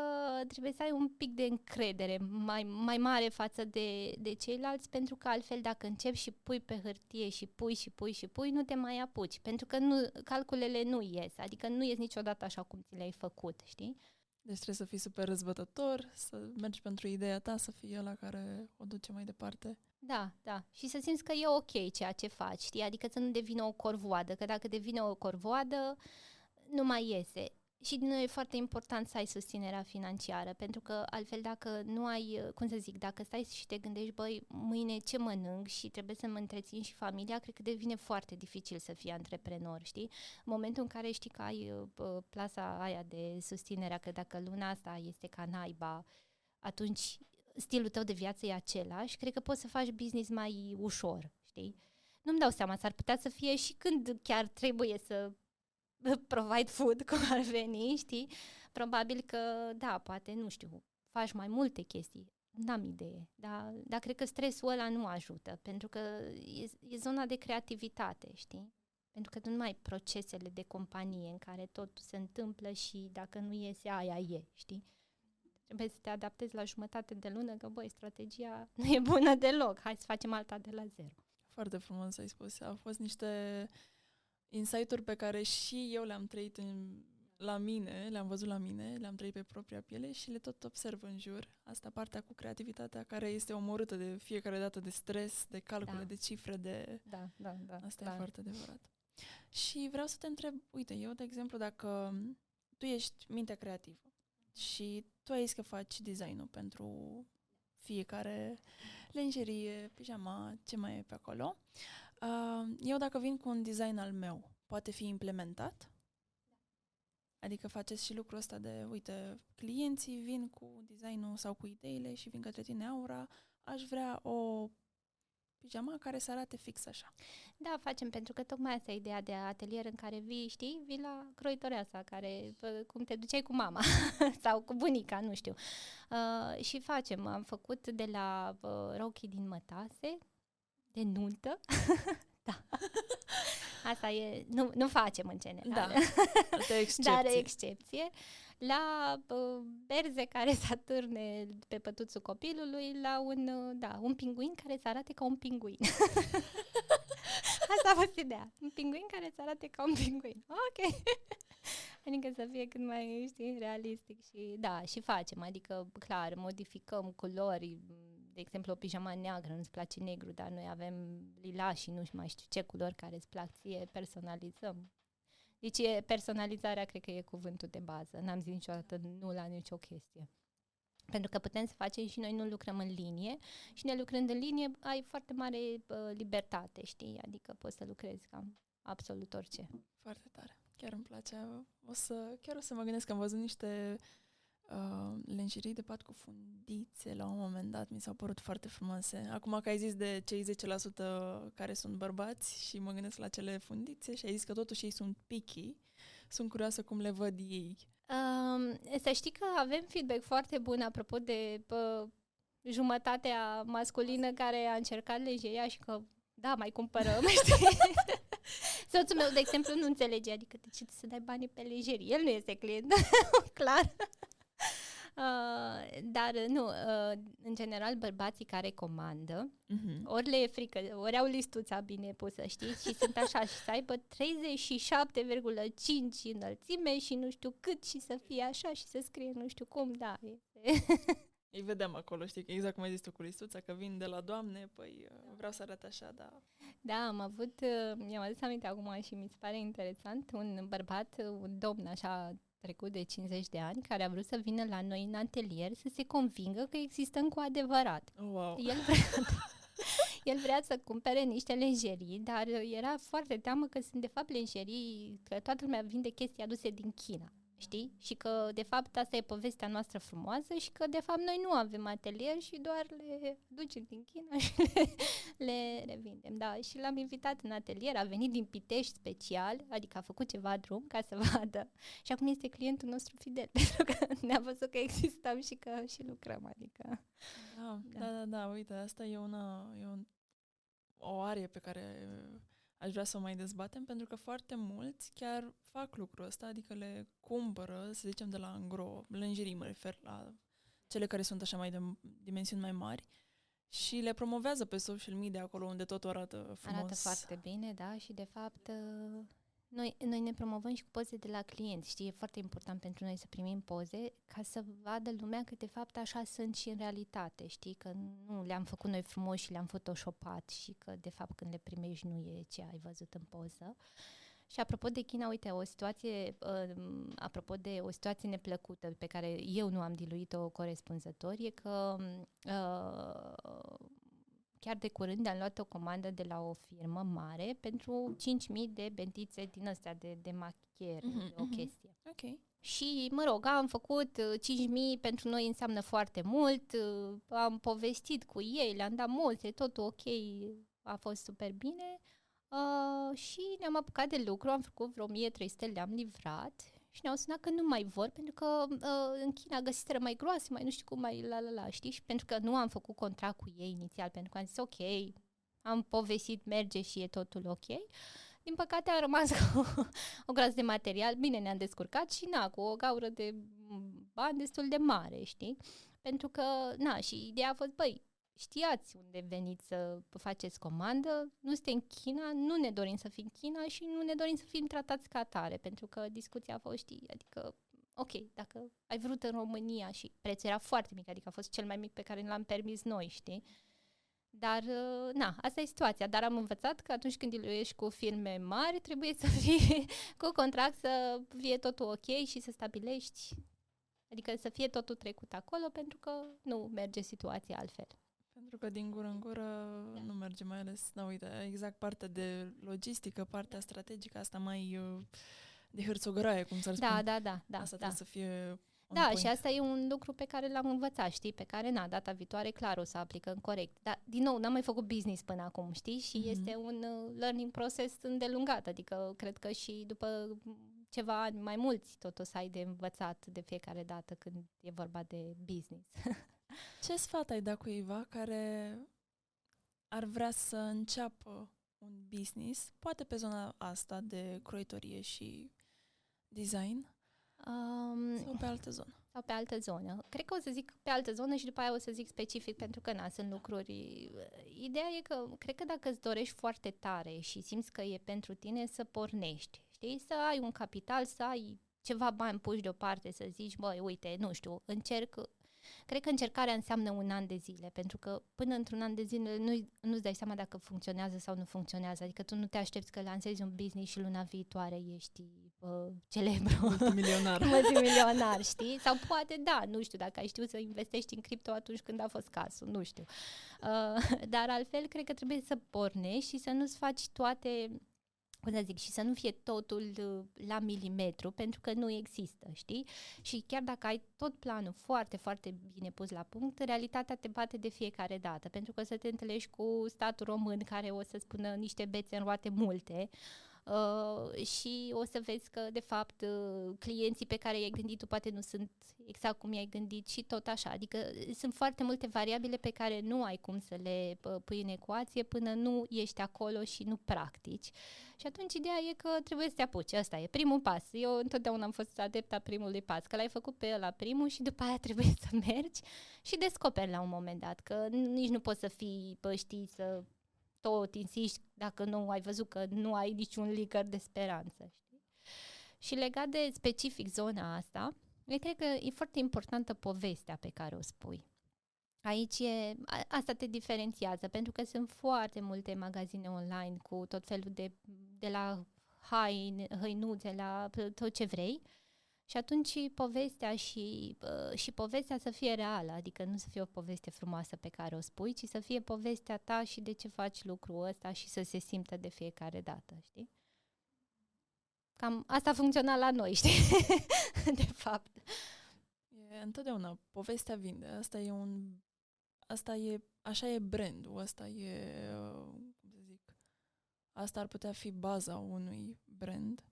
trebuie să ai un pic de încredere mai, mai mare față de, de ceilalți, pentru că altfel dacă începi și pui pe hârtie și pui și pui și pui, nu te mai apuci, pentru că nu, calculele nu ies, adică nu ies niciodată așa cum ți le-ai făcut, știi? Deci trebuie să fii super răzbătător, să mergi pentru ideea ta, să fii ăla care o duce mai departe. Da, da. Și să simți că e ok ceea ce faci, știi? Adică să nu devină o corvoadă, că dacă devine o corvoadă, nu mai iese. Și din nou e foarte important să ai susținerea financiară, pentru că altfel dacă nu ai, cum să zic, dacă stai și te gândești, băi, mâine ce mănânc și trebuie să mă întrețin și familia, cred că devine foarte dificil să fii antreprenor, știi? În momentul în care știi că ai uh, plasa aia de susținerea, că dacă luna asta este ca naiba, atunci stilul tău de viață e același, cred că poți să faci business mai ușor, știi? Nu-mi dau seama, s-ar putea să fie și când chiar trebuie să provide food, cum ar veni, știi? Probabil că, da, poate, nu știu, faci mai multe chestii. N-am idee, dar, dar cred că stresul ăla nu ajută, pentru că e, e zona de creativitate, știi? Pentru că nu numai procesele de companie în care tot se întâmplă și dacă nu iese, aia e, știi? Trebuie să te adaptezi la jumătate de lună, că, băi, strategia nu e bună deloc, hai să facem alta de la zero. Foarte frumos ai spus. Au fost niște insight-uri pe care și eu le-am trăit în, la mine, le-am văzut la mine, le-am trăit pe propria piele și le tot observ în jur. Asta partea cu creativitatea care este omorâtă de fiecare dată de stres, de calcule, da. de cifre, de... Da, da, da. Asta da. e foarte adevărat. Și vreau să te întreb, uite, eu, de exemplu, dacă tu ești mintea creativă și tu ai zis că faci design-ul pentru fiecare lenjerie, pijama, ce mai e pe acolo. Uh, eu dacă vin cu un design al meu, poate fi implementat? Adică faceți și lucrul ăsta de, uite, clienții vin cu designul sau cu ideile și vin către tine, Aura, aș vrea o pijama care să arate fix așa. Da, facem, pentru că tocmai asta e ideea de atelier în care vii, știi, vii la croitoreasa, care, cum te duceai cu mama sau cu bunica, nu știu. Uh, și facem, am făcut de la uh, rochii din mătase, de nuntă. da. Asta e, nu, nu facem în general. Da, excepție. Dar excepție. La uh, berze care să atârne pe pătuțul copilului, la un, uh, da, un pinguin care să arate ca un pinguin. Asta a fost ideea. Un pinguin care îți arate ca un pinguin. Ok. adică să fie cât mai, știi, realistic și da, și facem, adică clar, modificăm culori, de exemplu o pijama neagră, nu-ți place negru, dar noi avem lila și nu mai știu ce culori care îți plac ție, personalizăm. Deci e, personalizarea cred că e cuvântul de bază. N-am zis niciodată nu la nicio chestie. Pentru că putem să facem și noi nu lucrăm în linie și ne lucrând în linie ai foarte mare uh, libertate, știi? Adică poți să lucrezi cam absolut orice. Foarte tare. Chiar îmi place. O să, chiar o să mă gândesc că am văzut niște uh, lenjerii de pat cu fundițe la un moment dat. Mi s-au părut foarte frumoase. Acum că ai zis de cei 10% care sunt bărbați și mă gândesc la cele fundițe și ai zis că totuși ei sunt picky, sunt curioasă cum le văd ei. Um, să știi că avem feedback foarte bun apropo de pă, jumătatea masculină care a încercat lejeria și că da, mai cumpărăm, Soțul meu, de exemplu, nu înțelege, adică de ce să dai banii pe lejerii? El nu este client, clar. Uh, dar nu, uh, în general bărbații care comandă, uh-huh. ori le e frică, ori au listuța bine pusă, știi, și sunt așa și să aibă 37,5 înălțime și nu știu cât și să fie așa și să scrie nu știu cum, da. Îi vedem acolo, știi, exact cum ai zis tu cu listuța, că vin de la doamne, păi uh, vreau să arăt așa, da. Da, am avut, uh, mi-am adus aminte acum și mi se pare interesant, un bărbat, un domn așa trecut de 50 de ani, care a vrut să vină la noi în atelier să se convingă că existăm cu adevărat. Oh, wow. El vrea, el vrea să cumpere niște lenjerii, dar era foarte teamă că sunt de fapt lenjerii, că toată lumea vinde chestii aduse din China știi? Și că, de fapt, asta e povestea noastră frumoasă și că, de fapt, noi nu avem atelier și doar le ducem din China și le, le revindem. Da, și l-am invitat în atelier, a venit din Pitești special, adică a făcut ceva drum ca să vadă. Și acum este clientul nostru fidel, pentru că ne-a văzut că existăm și că și lucrăm, adică... Da, da, da, da, da uite, asta e, una, e un, o arie pe care aș vrea să o mai dezbatem, pentru că foarte mulți chiar fac lucrul ăsta, adică le cumpără, să zicem, de la angro, lingerie mă refer la cele care sunt așa mai de dimensiuni mai mari, și le promovează pe social media acolo unde totul arată frumos. Arată foarte bine, da, și de fapt noi, noi ne promovăm și cu poze de la clienți, știi, e foarte important pentru noi să primim poze ca să vadă lumea că de fapt așa sunt și în realitate, știi, că nu le-am făcut noi frumos și le-am photoshopat și că de fapt când le primești nu e ce ai văzut în poză. Și apropo de China, uite, o situație, uh, apropo de o situație neplăcută pe care eu nu am diluit-o corespunzător, e că uh, chiar de curând am luat o comandă de la o firmă mare pentru 5.000 de bentițe din astea de, de machier, mm-hmm, o mm-hmm. chestie. Ok. Și, mă rog, am făcut 5.000, pentru noi înseamnă foarte mult, uh, am povestit cu ei, le-am dat multe, totul ok, a fost super bine. Uh, și ne-am apucat de lucru, am făcut vreo 1300, le-am livrat și ne-au sunat că nu mai vor pentru că uh, în China găsiseră mai groase, mai nu știu cum, mai la la la, știi? Și pentru că nu am făcut contract cu ei inițial, pentru că am zis ok, am povestit, merge și e totul ok. Din păcate a rămas cu o groază de material, bine ne-am descurcat și na, cu o gaură de bani destul de mare, știi? Pentru că, na, și ideea a fost, băi, știați unde veniți să faceți comandă, nu suntem în China, nu ne dorim să fim în China și nu ne dorim să fim tratați ca atare, pentru că discuția a fost, știi, adică, ok, dacă ai vrut în România și prețul era foarte mic, adică a fost cel mai mic pe care l-am permis noi, știi? Dar, uh, na, asta e situația. Dar am învățat că atunci când ești cu filme mari, trebuie să fie cu contract, să fie totul ok și să stabilești, adică să fie totul trecut acolo, pentru că nu merge situația altfel. Pentru că din gură în gură da. nu merge, mai ales, da, uite, exact partea de logistică, partea strategică, asta mai uh, de hârțogăraie, cum s-ar da, spune. Da, da, da. Asta da. trebuie să fie da, point. și asta e un lucru pe care l-am învățat, știi, pe care, na, data viitoare, clar, o să aplicăm corect. Dar, din nou, n-am mai făcut business până acum, știi? Și mm-hmm. este un uh, learning process îndelungat, adică cred că și după ceva ani mai mulți tot o să ai de învățat de fiecare dată când e vorba de business. Ce sfat ai da cuiva care ar vrea să înceapă un business, poate pe zona asta de croitorie și design, um, sau pe altă zonă? sau pe altă zonă. Cred că o să zic pe altă zonă și după aia o să zic specific pentru că na, sunt lucruri. Ideea e că cred că dacă îți dorești foarte tare și simți că e pentru tine să pornești, știi, să ai un capital, să ai ceva bani puși deoparte, să zici, băi, uite, nu știu, încerc Cred că încercarea înseamnă un an de zile, pentru că până într-un an de zile nu, nu-ți dai seama dacă funcționează sau nu funcționează. Adică tu nu te aștepți că lansezi un business și luna viitoare ești uh, celebru. Multimilionar. Multimilionar, știi? Sau poate da, nu știu, dacă ai știut să investești în cripto atunci când a fost cazul, nu știu. Uh, dar altfel, cred că trebuie să pornești și să nu-ți faci toate cum să zic, și să nu fie totul uh, la milimetru, pentru că nu există, știi? Și chiar dacă ai tot planul foarte, foarte bine pus la punct, realitatea te bate de fiecare dată, pentru că o să te întâlnești cu statul român care o să spună niște bețe în roate multe, Uh, și o să vezi că, de fapt, uh, clienții pe care i-ai gândit tu poate nu sunt exact cum i-ai gândit și tot așa. Adică sunt foarte multe variabile pe care nu ai cum să le uh, pui în ecuație până nu ești acolo și nu practici. Și atunci ideea e că trebuie să te apuci. Asta e primul pas. Eu întotdeauna am fost adepta primului pas, că l-ai făcut pe ăla primul și după aia trebuie să mergi și descoperi la un moment dat că nici nu poți să fii, pă, știi, să tot insisti dacă nu ai văzut că nu ai niciun licăr de speranță. Știi? Și legat de specific zona asta, eu cred că e foarte importantă povestea pe care o spui. Aici e, asta te diferențiază, pentru că sunt foarte multe magazine online cu tot felul de, de la haine, hăinuțe, la tot ce vrei. Și atunci povestea și, uh, și povestea să fie reală, adică nu să fie o poveste frumoasă pe care o spui, ci să fie povestea ta și de ce faci lucrul ăsta și să se simtă de fiecare dată, știi? Cam asta a funcționat la noi, știi? de fapt. E întotdeauna, povestea vinde. Asta e un asta e, așa e brandul, asta e, uh, cum să zic, asta ar putea fi baza unui brand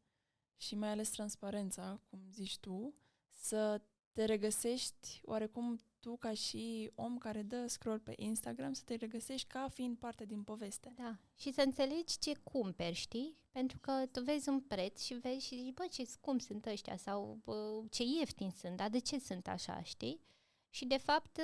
și mai ales transparența, cum zici tu, să te regăsești oarecum tu ca și om care dă scroll pe Instagram, să te regăsești ca fiind parte din poveste. Da, și să înțelegi ce cumperi, știi? Pentru că tu vezi un preț și vezi și zici, bă, ce scump sunt ăștia sau bă, ce ieftini sunt, dar de ce sunt așa, știi? Și de fapt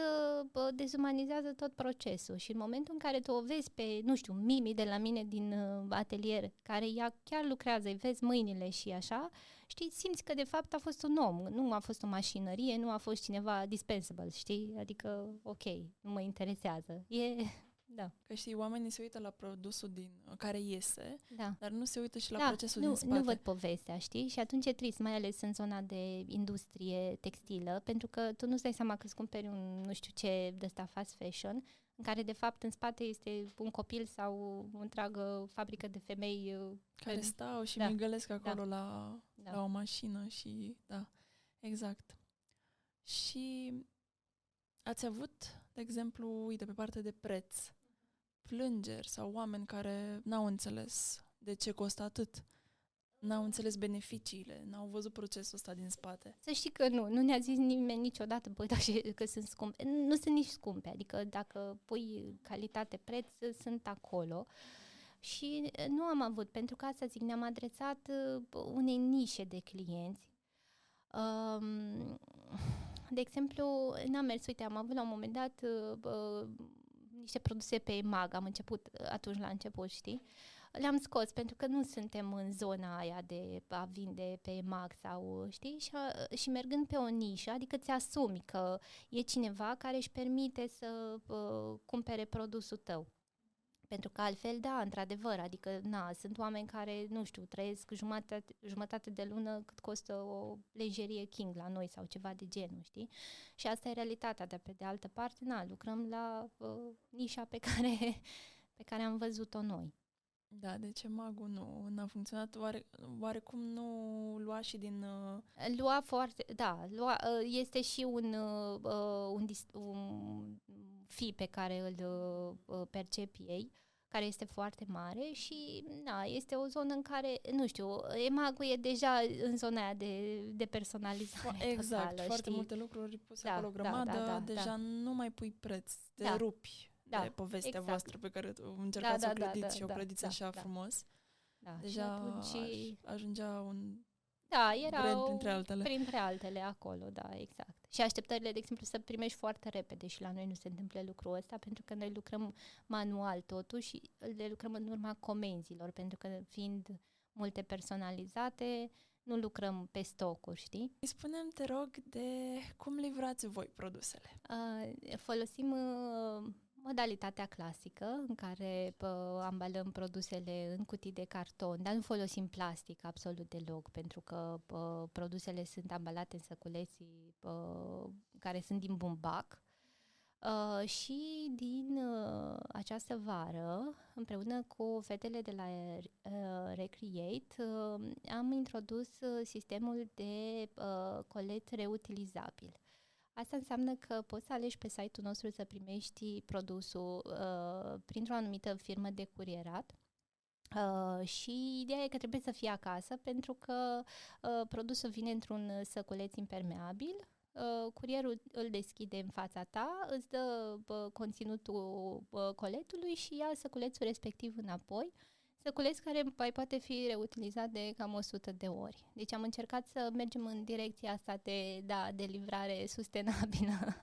ă, dezumanizează tot procesul și în momentul în care tu o vezi pe, nu știu, Mimi de la mine din ă, atelier, care ea chiar lucrează, îi vezi mâinile și așa, știi, simți că de fapt a fost un om, nu a fost o mașinărie, nu a fost cineva dispensable, știi? Adică, ok, nu mă interesează. E da. Că știi, oamenii se uită la produsul din care iese, da. dar nu se uită și la da, procesul nu, din spate. Nu văd povestea, știi? Și atunci e trist, mai ales în zona de industrie textilă, pentru că tu nu-ți dai seama că îți cumperi un nu știu ce de ăsta fast fashion, în care de fapt în spate este un copil sau o întreagă fabrică de femei uh, care stau și da. migălesc acolo da. La, da. la o mașină și da, exact. Și ați avut, de exemplu, uite, pe partea de preț, plângeri sau oameni care n-au înțeles de ce costă atât. N-au înțeles beneficiile, n-au văzut procesul ăsta din spate. Să știi că nu, nu ne-a zis nimeni niciodată, băi, dar că sunt scumpe. Nu sunt nici scumpe, adică dacă pui calitate-preț, sunt acolo. Și nu am avut, pentru că asta zic, ne-am adresat uh, unei nișe de clienți. Um, de exemplu, n-am mers, uite, am avut la un moment dat uh, niște produse pe EMAG, am început uh, atunci la început, știi? Le-am scos pentru că nu suntem în zona aia de a vinde pe EMAG sau, știi? Și, uh, și mergând pe o nișă, adică ți-asumi că e cineva care își permite să uh, cumpere produsul tău. Pentru că altfel, da, într-adevăr, adică, na, sunt oameni care, nu știu, trăiesc jumătate, jumătate de lună cât costă o lejerie King la noi sau ceva de genul, știi? Și asta e realitatea, dar pe de altă parte, na, lucrăm la uh, nișa pe care, pe care am văzut-o noi. Da, de ce magul nu n-a funcționat? Oare, oarecum nu lua și din... Uh... Lua foarte, da, lua, uh, este și un, uh, uh un, un fi pe care îl uh, percep ei, care este foarte mare și na, este o zonă în care, nu știu, emagul e deja în zona aia de, de personalizare Exact, totală, foarte știi? multe lucruri puse da, acolo grămadă, da, da, da, deja da. nu mai pui preț, te da. rupi da, de povestea exact. voastră pe care încercați da, da, să o clădiți da, da, și o clădiți da, așa da. frumos. Da, deja și atunci... ajungea un Da, erau Brand printre altele. printre altele acolo, da, exact. Și așteptările, de exemplu, să primești foarte repede și la noi nu se întâmplă lucrul ăsta pentru că noi lucrăm manual totuși și le lucrăm în urma comenzilor, pentru că fiind multe personalizate, nu lucrăm pe stocuri, știi? Spunem, te rog, de cum livrați voi produsele. Uh, folosim uh, modalitatea clasică în care pă, ambalăm produsele în cutii de carton, dar nu folosim plastic absolut deloc, pentru că pă, produsele sunt ambalate în săculeții pă, care sunt din bumbac. Uh, și din uh, această vară, împreună cu fetele de la uh, Recreate, uh, am introdus uh, sistemul de uh, colet reutilizabil. Asta înseamnă că poți să alegi pe site-ul nostru să primești produsul uh, printr-o anumită firmă de curierat. Uh, și ideea e că trebuie să fie acasă pentru că uh, produsul vine într-un săculeț impermeabil, uh, curierul îl deschide în fața ta, îți dă uh, conținutul uh, coletului și ia săculețul respectiv înapoi săculeț care mai poate fi reutilizat de cam 100 de ori. Deci am încercat să mergem în direcția asta de, da, de livrare sustenabilă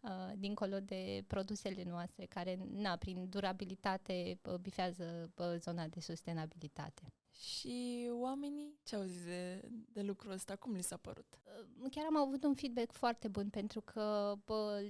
uh, dincolo de produsele noastre, care, na, prin durabilitate, bifează zona de sustenabilitate. Și oamenii ce au zis de, de lucrul ăsta? Cum li s-a părut? Uh, chiar am avut un feedback foarte bun pentru că bă,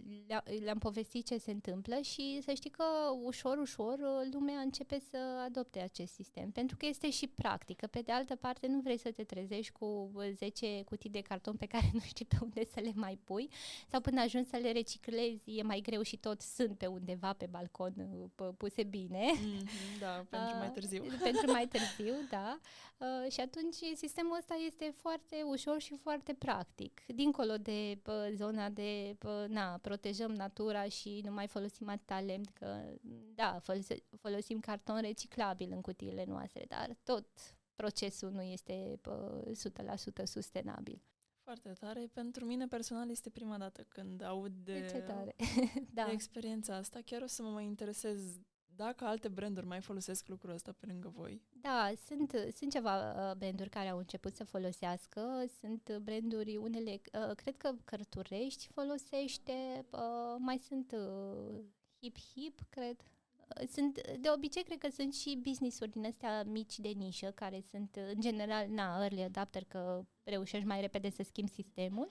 le-am povestit ce se întâmplă și să știi că ușor, ușor uh, lumea începe să adopte acest sistem pentru că este și practică. Pe de altă parte, nu vrei să te trezești cu 10 cutii de carton pe care nu știi pe unde să le mai pui sau până ajungi să le reciclezi e mai greu și tot sunt pe undeva pe balcon uh, puse bine. Mm-hmm, da, pentru mai târziu. pentru mai târziu, da. Uh, și atunci sistemul ăsta este foarte ușor și foarte practic. Dincolo de uh, zona de, uh, na, protejăm natura și nu mai folosim atâta lemn, că, da, folosim, folosim carton reciclabil în cutiile noastre, dar tot procesul nu este uh, 100% sustenabil. Foarte tare. Pentru mine personal este prima dată când aud de, de, ce tare. da. de experiența asta. Chiar o să mă mai interesez dacă alte branduri mai folosesc lucrul ăsta pe lângă voi. Da, sunt, sunt ceva uh, branduri care au început să folosească, sunt branduri, unele, uh, cred că Cărturești folosește, uh, mai sunt hip-hip, cred. Sunt, de obicei, cred că sunt și business-uri din astea mici de nișă, care sunt, în general, na, early adapter, că reușești mai repede să schimbi sistemul,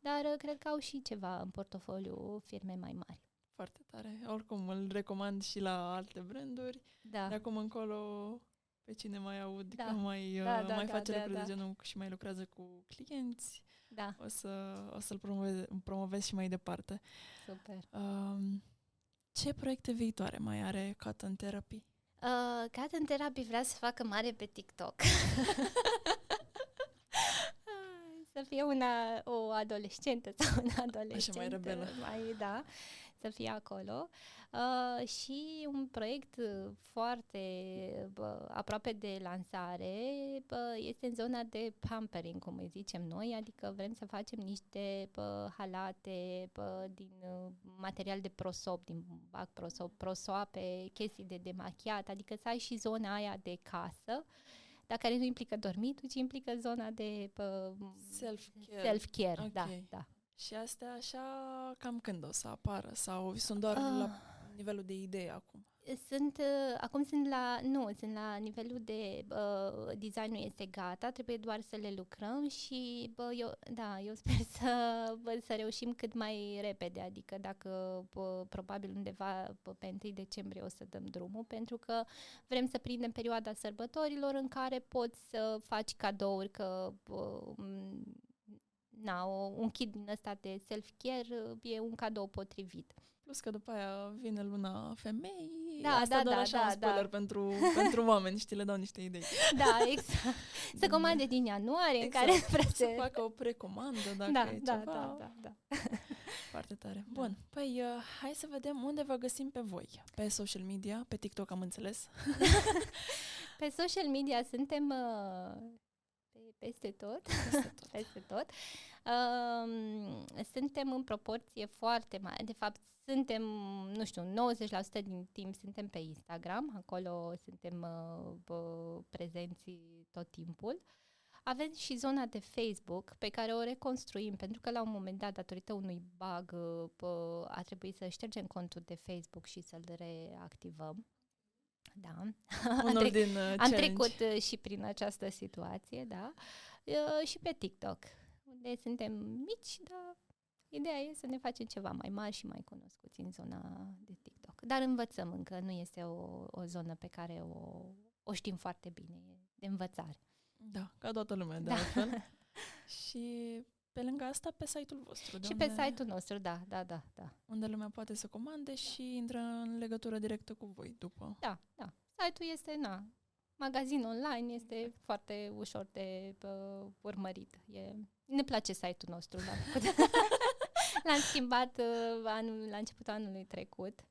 dar cred că au și ceva în portofoliu firme mai mari. Foarte tare. Oricum, îl recomand și la alte branduri. Da. De acum încolo, pe cine mai aud da. că mai, da, uh, da, mai da, face da, lucruri da. de genul și mai lucrează cu clienți, da. o, să, o să-l promovez, promovez și mai departe. Super. Um, ce proiecte viitoare mai are Cotton Therapy? Uh, Cotton Therapy vrea să facă mare pe TikTok. să fie una, o adolescentă sau un adolescent. Așa mai rebelă. Mai, da să fie acolo uh, și un proiect foarte uh, aproape de lansare uh, este în zona de pampering, cum îi zicem noi, adică vrem să facem niște uh, halate uh, din uh, material de prosop, din bac prosop, prosoape, chestii de demachiat, adică să ai și zona aia de casă dar care nu implică dormitul, ci implică zona de uh, self-care. self-care okay. da, da. Și astea așa cam când o să apară? Sau sunt doar uh, la nivelul de idee acum? Sunt, uh, acum sunt la, nu, sunt la nivelul de uh, designul este gata, trebuie doar să le lucrăm și bă, eu, da, eu sper să, bă, să reușim cât mai repede, adică dacă bă, probabil undeva bă, pe 1 decembrie o să dăm drumul, pentru că vrem să prindem perioada sărbătorilor în care poți să faci cadouri, că bă, na, o, un kit din ăsta de self-care e un cadou potrivit. Plus că după aia vine luna femei, da, asta da, doar da, așa da, un spoiler da. pentru, pentru oameni, știi, le dau niște idei. Da, exact. Să comande din ianuarie, exact. în care vreau să facă o precomandă dacă da, e da, ceva. Da, da, da. Foarte tare. Da. Bun, păi uh, hai să vedem unde vă găsim pe voi. Pe social media, pe TikTok am înțeles. pe social media suntem uh, pe, peste tot. Peste tot. peste tot. Uh, suntem în proporție foarte mare. De fapt, suntem, nu știu, 90% din timp suntem pe Instagram, acolo suntem uh, prezenți tot timpul. Avem și zona de Facebook pe care o reconstruim, pentru că la un moment dat, datorită unui bug, uh, a trebuit să ștergem contul de Facebook și să-l reactivăm. Da. Unul am, trec- din, uh, am trecut uh, și prin această situație, da. Uh, și pe TikTok, unde suntem mici, dar ideea e să ne facem ceva mai mari și mai cunoscuți în zona de TikTok. Dar învățăm încă, nu este o, o zonă pe care o, o știm foarte bine, e de învățare. Da, ca toată lumea, de da. altfel. și pe lângă asta, pe site-ul vostru. Și unde, pe site-ul nostru, da, da, da, da. Unde lumea poate să comande și intră în legătură directă cu voi după. Da, da. Site-ul este, na, magazin online, este foarte ușor de uh, urmărit. E, ne place site-ul nostru. L-am, l-am schimbat uh, anul, la începutul anului trecut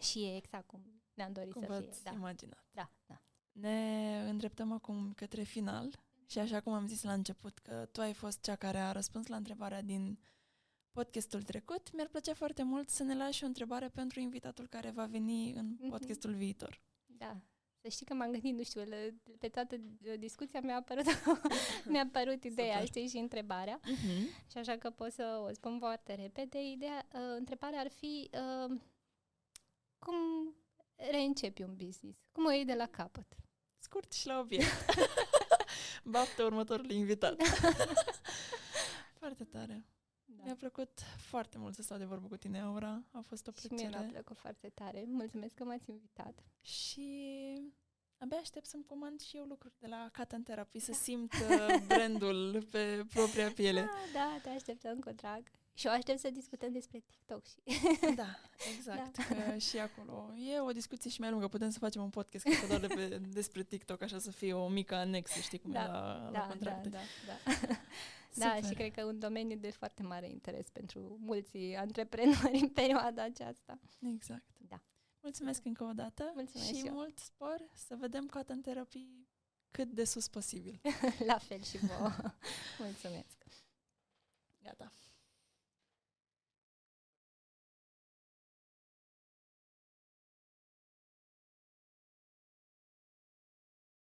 și e exact cum ne-am dorit cum să fie. Da. imaginat. Da, da. Ne îndreptăm acum către final și așa cum am zis la început că tu ai fost cea care a răspuns la întrebarea din podcastul trecut, mi-ar plăcea foarte mult să ne lași o întrebare pentru invitatul care va veni în mhm. podcastul mm-hmm. viitor. Da. Să știi că m-am gândit, nu știu, pe toată discuția mi-a apărut, mi-a apărut ideea, Super. știi, și întrebarea. Uh-huh. Și așa că pot să o spun foarte repede. Ideea, uh, întrebarea ar fi uh, cum reîncepi un business? Cum o iei de la capăt? Scurt și la obiect. Baftă următorul invitat. foarte tare. Da. Mi-a plăcut foarte mult să stau de vorbă cu tine, Aura. A fost o plăcere. Și mie mi-a plăcut foarte tare. Mulțumesc că m-ați invitat. Și abia aștept să-mi comand și eu lucruri de la Cat Therapy, să simt uh, brandul pe propria piele. Da, da, te așteptăm cu drag. Și o aștept să discutăm despre TikTok și... Da, exact. Da. Că și acolo e o discuție și mai lungă. Putem să facem un podcast cred că doar de pe, despre TikTok, așa să fie o mică anexă, știi cum da, e la, da, la contracte. Da, da, da. Da, Super. și cred că un domeniu de foarte mare interes pentru mulți antreprenori în perioada aceasta. Exact. Da. Mulțumesc încă o dată Mulțumesc și eu. mult spor să vedem coata în terapii cât de sus posibil. La fel și vouă. Mulțumesc. Gata.